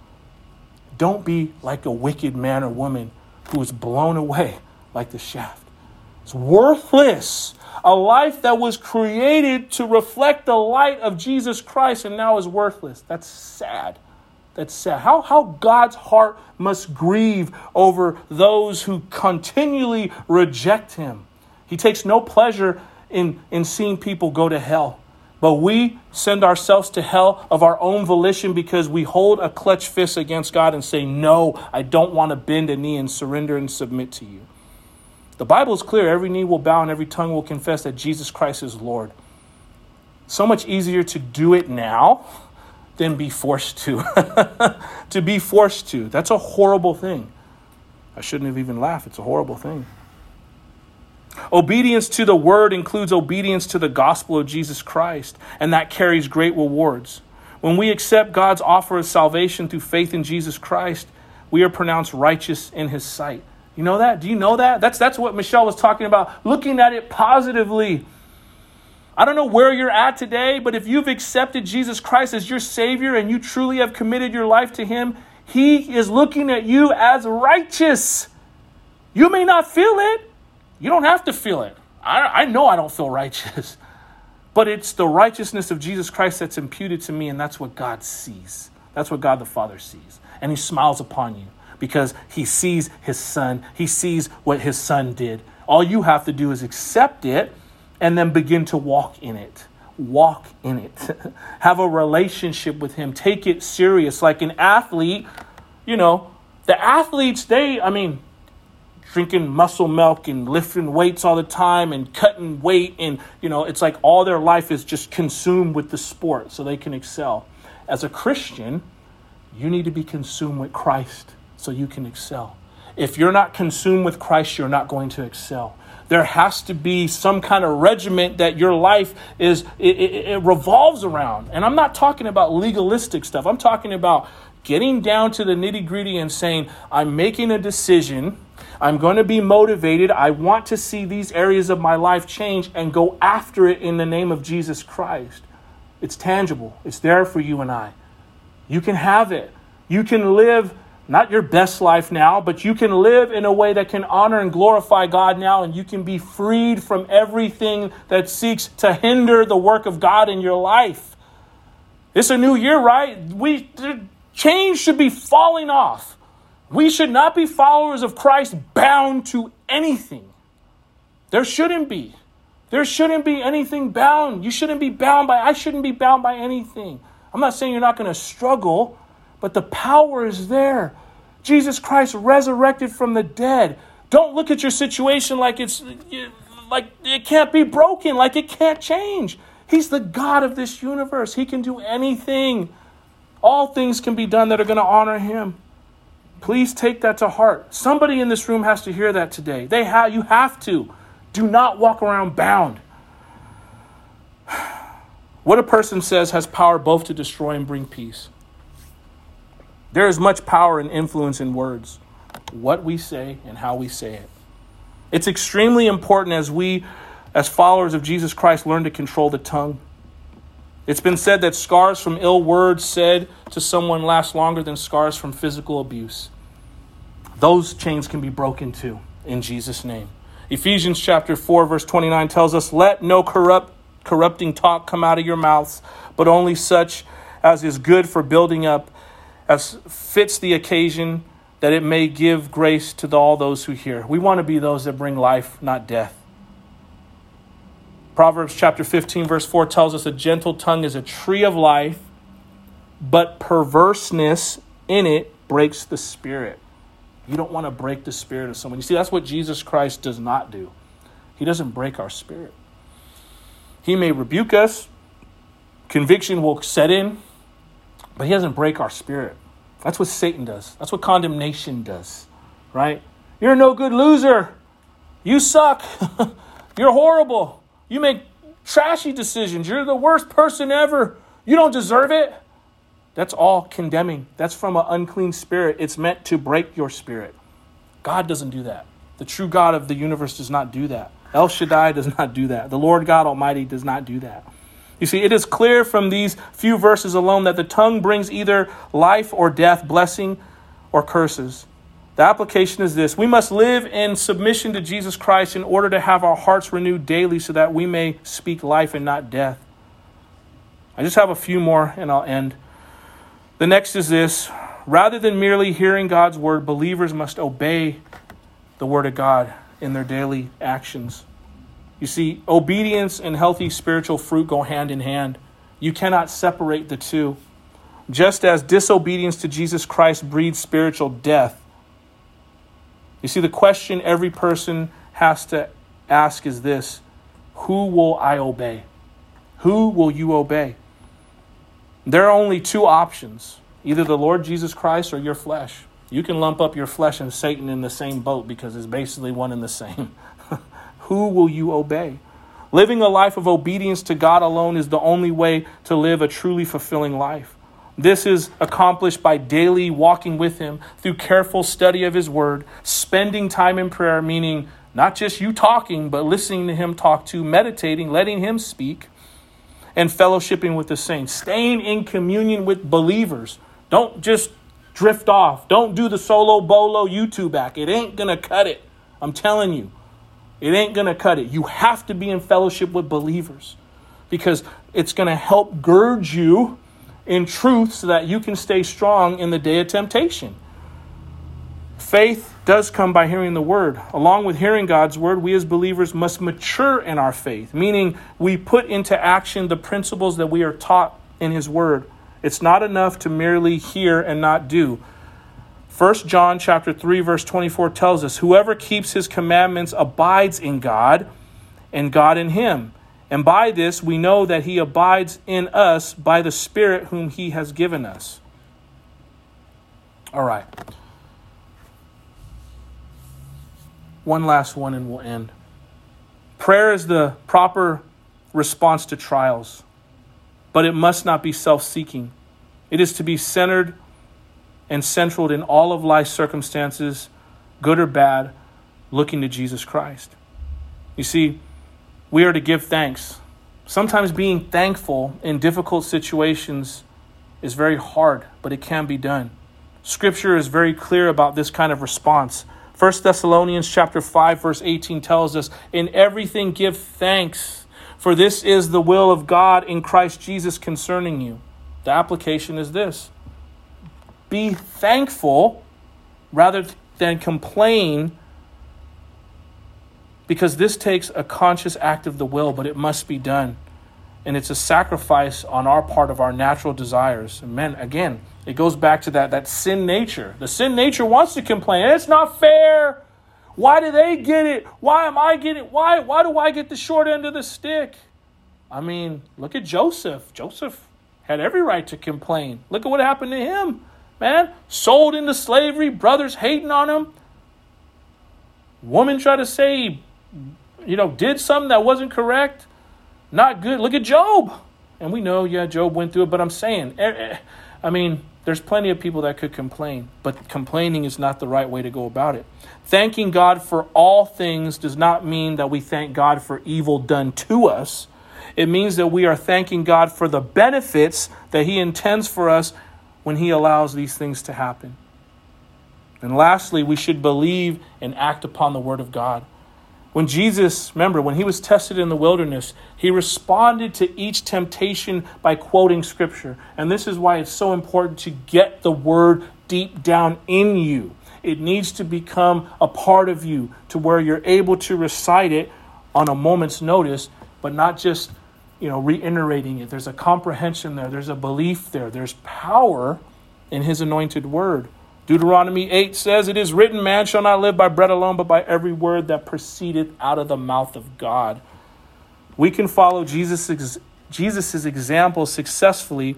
Don't be like a wicked man or woman who is blown away like the shaft. It's worthless. A life that was created to reflect the light of Jesus Christ and now is worthless. That's sad. That's sad. How, how God's heart must grieve over those who continually reject Him. He takes no pleasure in, in seeing people go to hell. But we send ourselves to hell of our own volition because we hold a clutch fist against God and say, No, I don't want to bend a knee and surrender and submit to you. The Bible is clear every knee will bow and every tongue will confess that Jesus Christ is Lord. So much easier to do it now than be forced to. to be forced to. That's a horrible thing. I shouldn't have even laughed. It's a horrible thing. Obedience to the word includes obedience to the gospel of Jesus Christ, and that carries great rewards. When we accept God's offer of salvation through faith in Jesus Christ, we are pronounced righteous in his sight. You know that? Do you know that? That's, that's what Michelle was talking about, looking at it positively. I don't know where you're at today, but if you've accepted Jesus Christ as your Savior and you truly have committed your life to Him, He is looking at you as righteous. You may not feel it. You don't have to feel it. I, I know I don't feel righteous, but it's the righteousness of Jesus Christ that's imputed to me, and that's what God sees. That's what God the Father sees. And He smiles upon you because He sees His Son, He sees what His Son did. All you have to do is accept it and then begin to walk in it. Walk in it. Have a relationship with Him. Take it serious. Like an athlete, you know, the athletes, they, I mean, drinking muscle milk and lifting weights all the time and cutting weight and you know it's like all their life is just consumed with the sport so they can excel. As a christian you need to be consumed with christ so you can excel. If you're not consumed with christ you're not going to excel. There has to be some kind of regiment that your life is it, it, it revolves around. And i'm not talking about legalistic stuff. I'm talking about getting down to the nitty gritty and saying i'm making a decision i'm going to be motivated i want to see these areas of my life change and go after it in the name of jesus christ it's tangible it's there for you and i you can have it you can live not your best life now, but you can live in a way that can honor and glorify God now, and you can be freed from everything that seeks to hinder the work of God in your life. It's a new year, right? We change should be falling off. We should not be followers of Christ bound to anything. There shouldn't be. There shouldn't be anything bound. You shouldn't be bound by I shouldn't be bound by anything. I'm not saying you're not going to struggle but the power is there. Jesus Christ resurrected from the dead. Don't look at your situation like it's like it can't be broken, like it can't change. He's the God of this universe. He can do anything. All things can be done that are going to honor him. Please take that to heart. Somebody in this room has to hear that today. They have you have to. Do not walk around bound. What a person says has power both to destroy and bring peace. There is much power and influence in words, what we say and how we say it. It's extremely important as we, as followers of Jesus Christ, learn to control the tongue. It's been said that scars from ill words said to someone last longer than scars from physical abuse. Those chains can be broken too, in Jesus' name. Ephesians chapter 4, verse 29 tells us, Let no corrupt, corrupting talk come out of your mouths, but only such as is good for building up as fits the occasion, that it may give grace to all those who hear. We want to be those that bring life, not death. Proverbs chapter 15, verse 4 tells us a gentle tongue is a tree of life, but perverseness in it breaks the spirit. You don't want to break the spirit of someone. You see, that's what Jesus Christ does not do. He doesn't break our spirit. He may rebuke us, conviction will set in, but he doesn't break our spirit. That's what Satan does. That's what condemnation does, right? You're no good loser. You suck. You're horrible. You make trashy decisions. You're the worst person ever. You don't deserve it. That's all condemning. That's from an unclean spirit. It's meant to break your spirit. God doesn't do that. The true God of the universe does not do that. El Shaddai does not do that. The Lord God Almighty does not do that. You see, it is clear from these few verses alone that the tongue brings either life or death, blessing or curses. The application is this we must live in submission to Jesus Christ in order to have our hearts renewed daily so that we may speak life and not death. I just have a few more and I'll end. The next is this rather than merely hearing God's word, believers must obey the word of God in their daily actions. You see, obedience and healthy spiritual fruit go hand in hand. You cannot separate the two. Just as disobedience to Jesus Christ breeds spiritual death. You see, the question every person has to ask is this Who will I obey? Who will you obey? There are only two options either the Lord Jesus Christ or your flesh. You can lump up your flesh and Satan in the same boat because it's basically one and the same. Who will you obey? Living a life of obedience to God alone is the only way to live a truly fulfilling life. This is accomplished by daily walking with Him through careful study of His Word, spending time in prayer, meaning Not just you talking, but listening to Him talk to, meditating, letting Him speak, and fellowshipping with the saints. Staying in communion with believers. Don't just drift off. Don't do the solo bolo YouTube act. It ain't going to cut it. I'm telling you. It ain't going to cut it. You have to be in fellowship with believers because it's going to help gird you in truth so that you can stay strong in the day of temptation. Faith does come by hearing the word. Along with hearing God's word, we as believers must mature in our faith, meaning we put into action the principles that we are taught in his word. It's not enough to merely hear and not do. 1 John chapter 3 verse 24 tells us whoever keeps his commandments abides in God and God in him. And by this we know that he abides in us by the spirit whom he has given us. All right. One last one and we'll end. Prayer is the proper response to trials, but it must not be self seeking. It is to be centered and central in all of life's circumstances, good or bad, looking to Jesus Christ. You see, we are to give thanks. Sometimes being thankful in difficult situations is very hard, but it can be done. Scripture is very clear about this kind of response. 1 Thessalonians chapter 5 verse 18 tells us, "In everything give thanks, for this is the will of God in Christ Jesus concerning you." The application is this: Be thankful rather than complain because this takes a conscious act of the will, but it must be done. And it's a sacrifice on our part of our natural desires. Men, again, it goes back to that, that sin nature. The sin nature wants to complain. It's not fair. Why do they get it? Why am I getting it? Why, why do I get the short end of the stick? I mean, look at Joseph. Joseph had every right to complain. Look at what happened to him, man. Sold into slavery, brothers hating on him. Woman tried to say, you know, did something that wasn't correct. Not good. Look at Job. And we know, yeah, Job went through it, but I'm saying, eh, eh, I mean, there's plenty of people that could complain, but complaining is not the right way to go about it. Thanking God for all things does not mean that we thank God for evil done to us. It means that we are thanking God for the benefits that He intends for us when He allows these things to happen. And lastly, we should believe and act upon the Word of God. When Jesus, remember, when he was tested in the wilderness, he responded to each temptation by quoting scripture. And this is why it's so important to get the word deep down in you. It needs to become a part of you to where you're able to recite it on a moment's notice, but not just, you know, reiterating it. There's a comprehension there, there's a belief there, there's power in his anointed word. Deuteronomy 8 says, It is written, Man shall not live by bread alone, but by every word that proceedeth out of the mouth of God. We can follow Jesus' Jesus's example successfully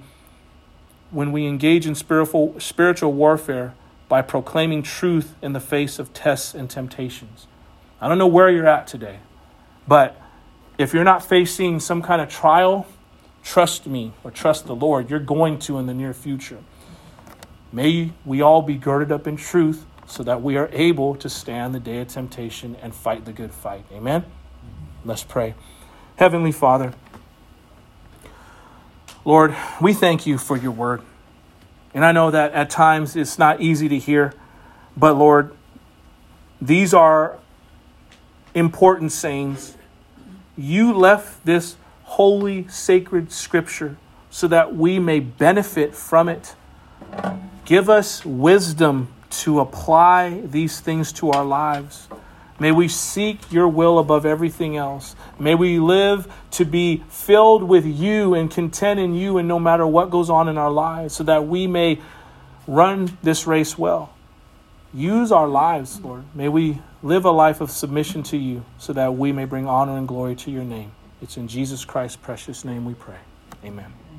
when we engage in spiritual, spiritual warfare by proclaiming truth in the face of tests and temptations. I don't know where you're at today, but if you're not facing some kind of trial, trust me or trust the Lord. You're going to in the near future. May we all be girded up in truth so that we are able to stand the day of temptation and fight the good fight. Amen? Let's pray. Heavenly Father, Lord, we thank you for your word. And I know that at times it's not easy to hear, but Lord, these are important sayings. You left this holy, sacred scripture so that we may benefit from it. Give us wisdom to apply these things to our lives. May we seek your will above everything else. May we live to be filled with you and content in you, and no matter what goes on in our lives, so that we may run this race well. Use our lives, Lord. May we live a life of submission to you, so that we may bring honor and glory to your name. It's in Jesus Christ's precious name we pray. Amen.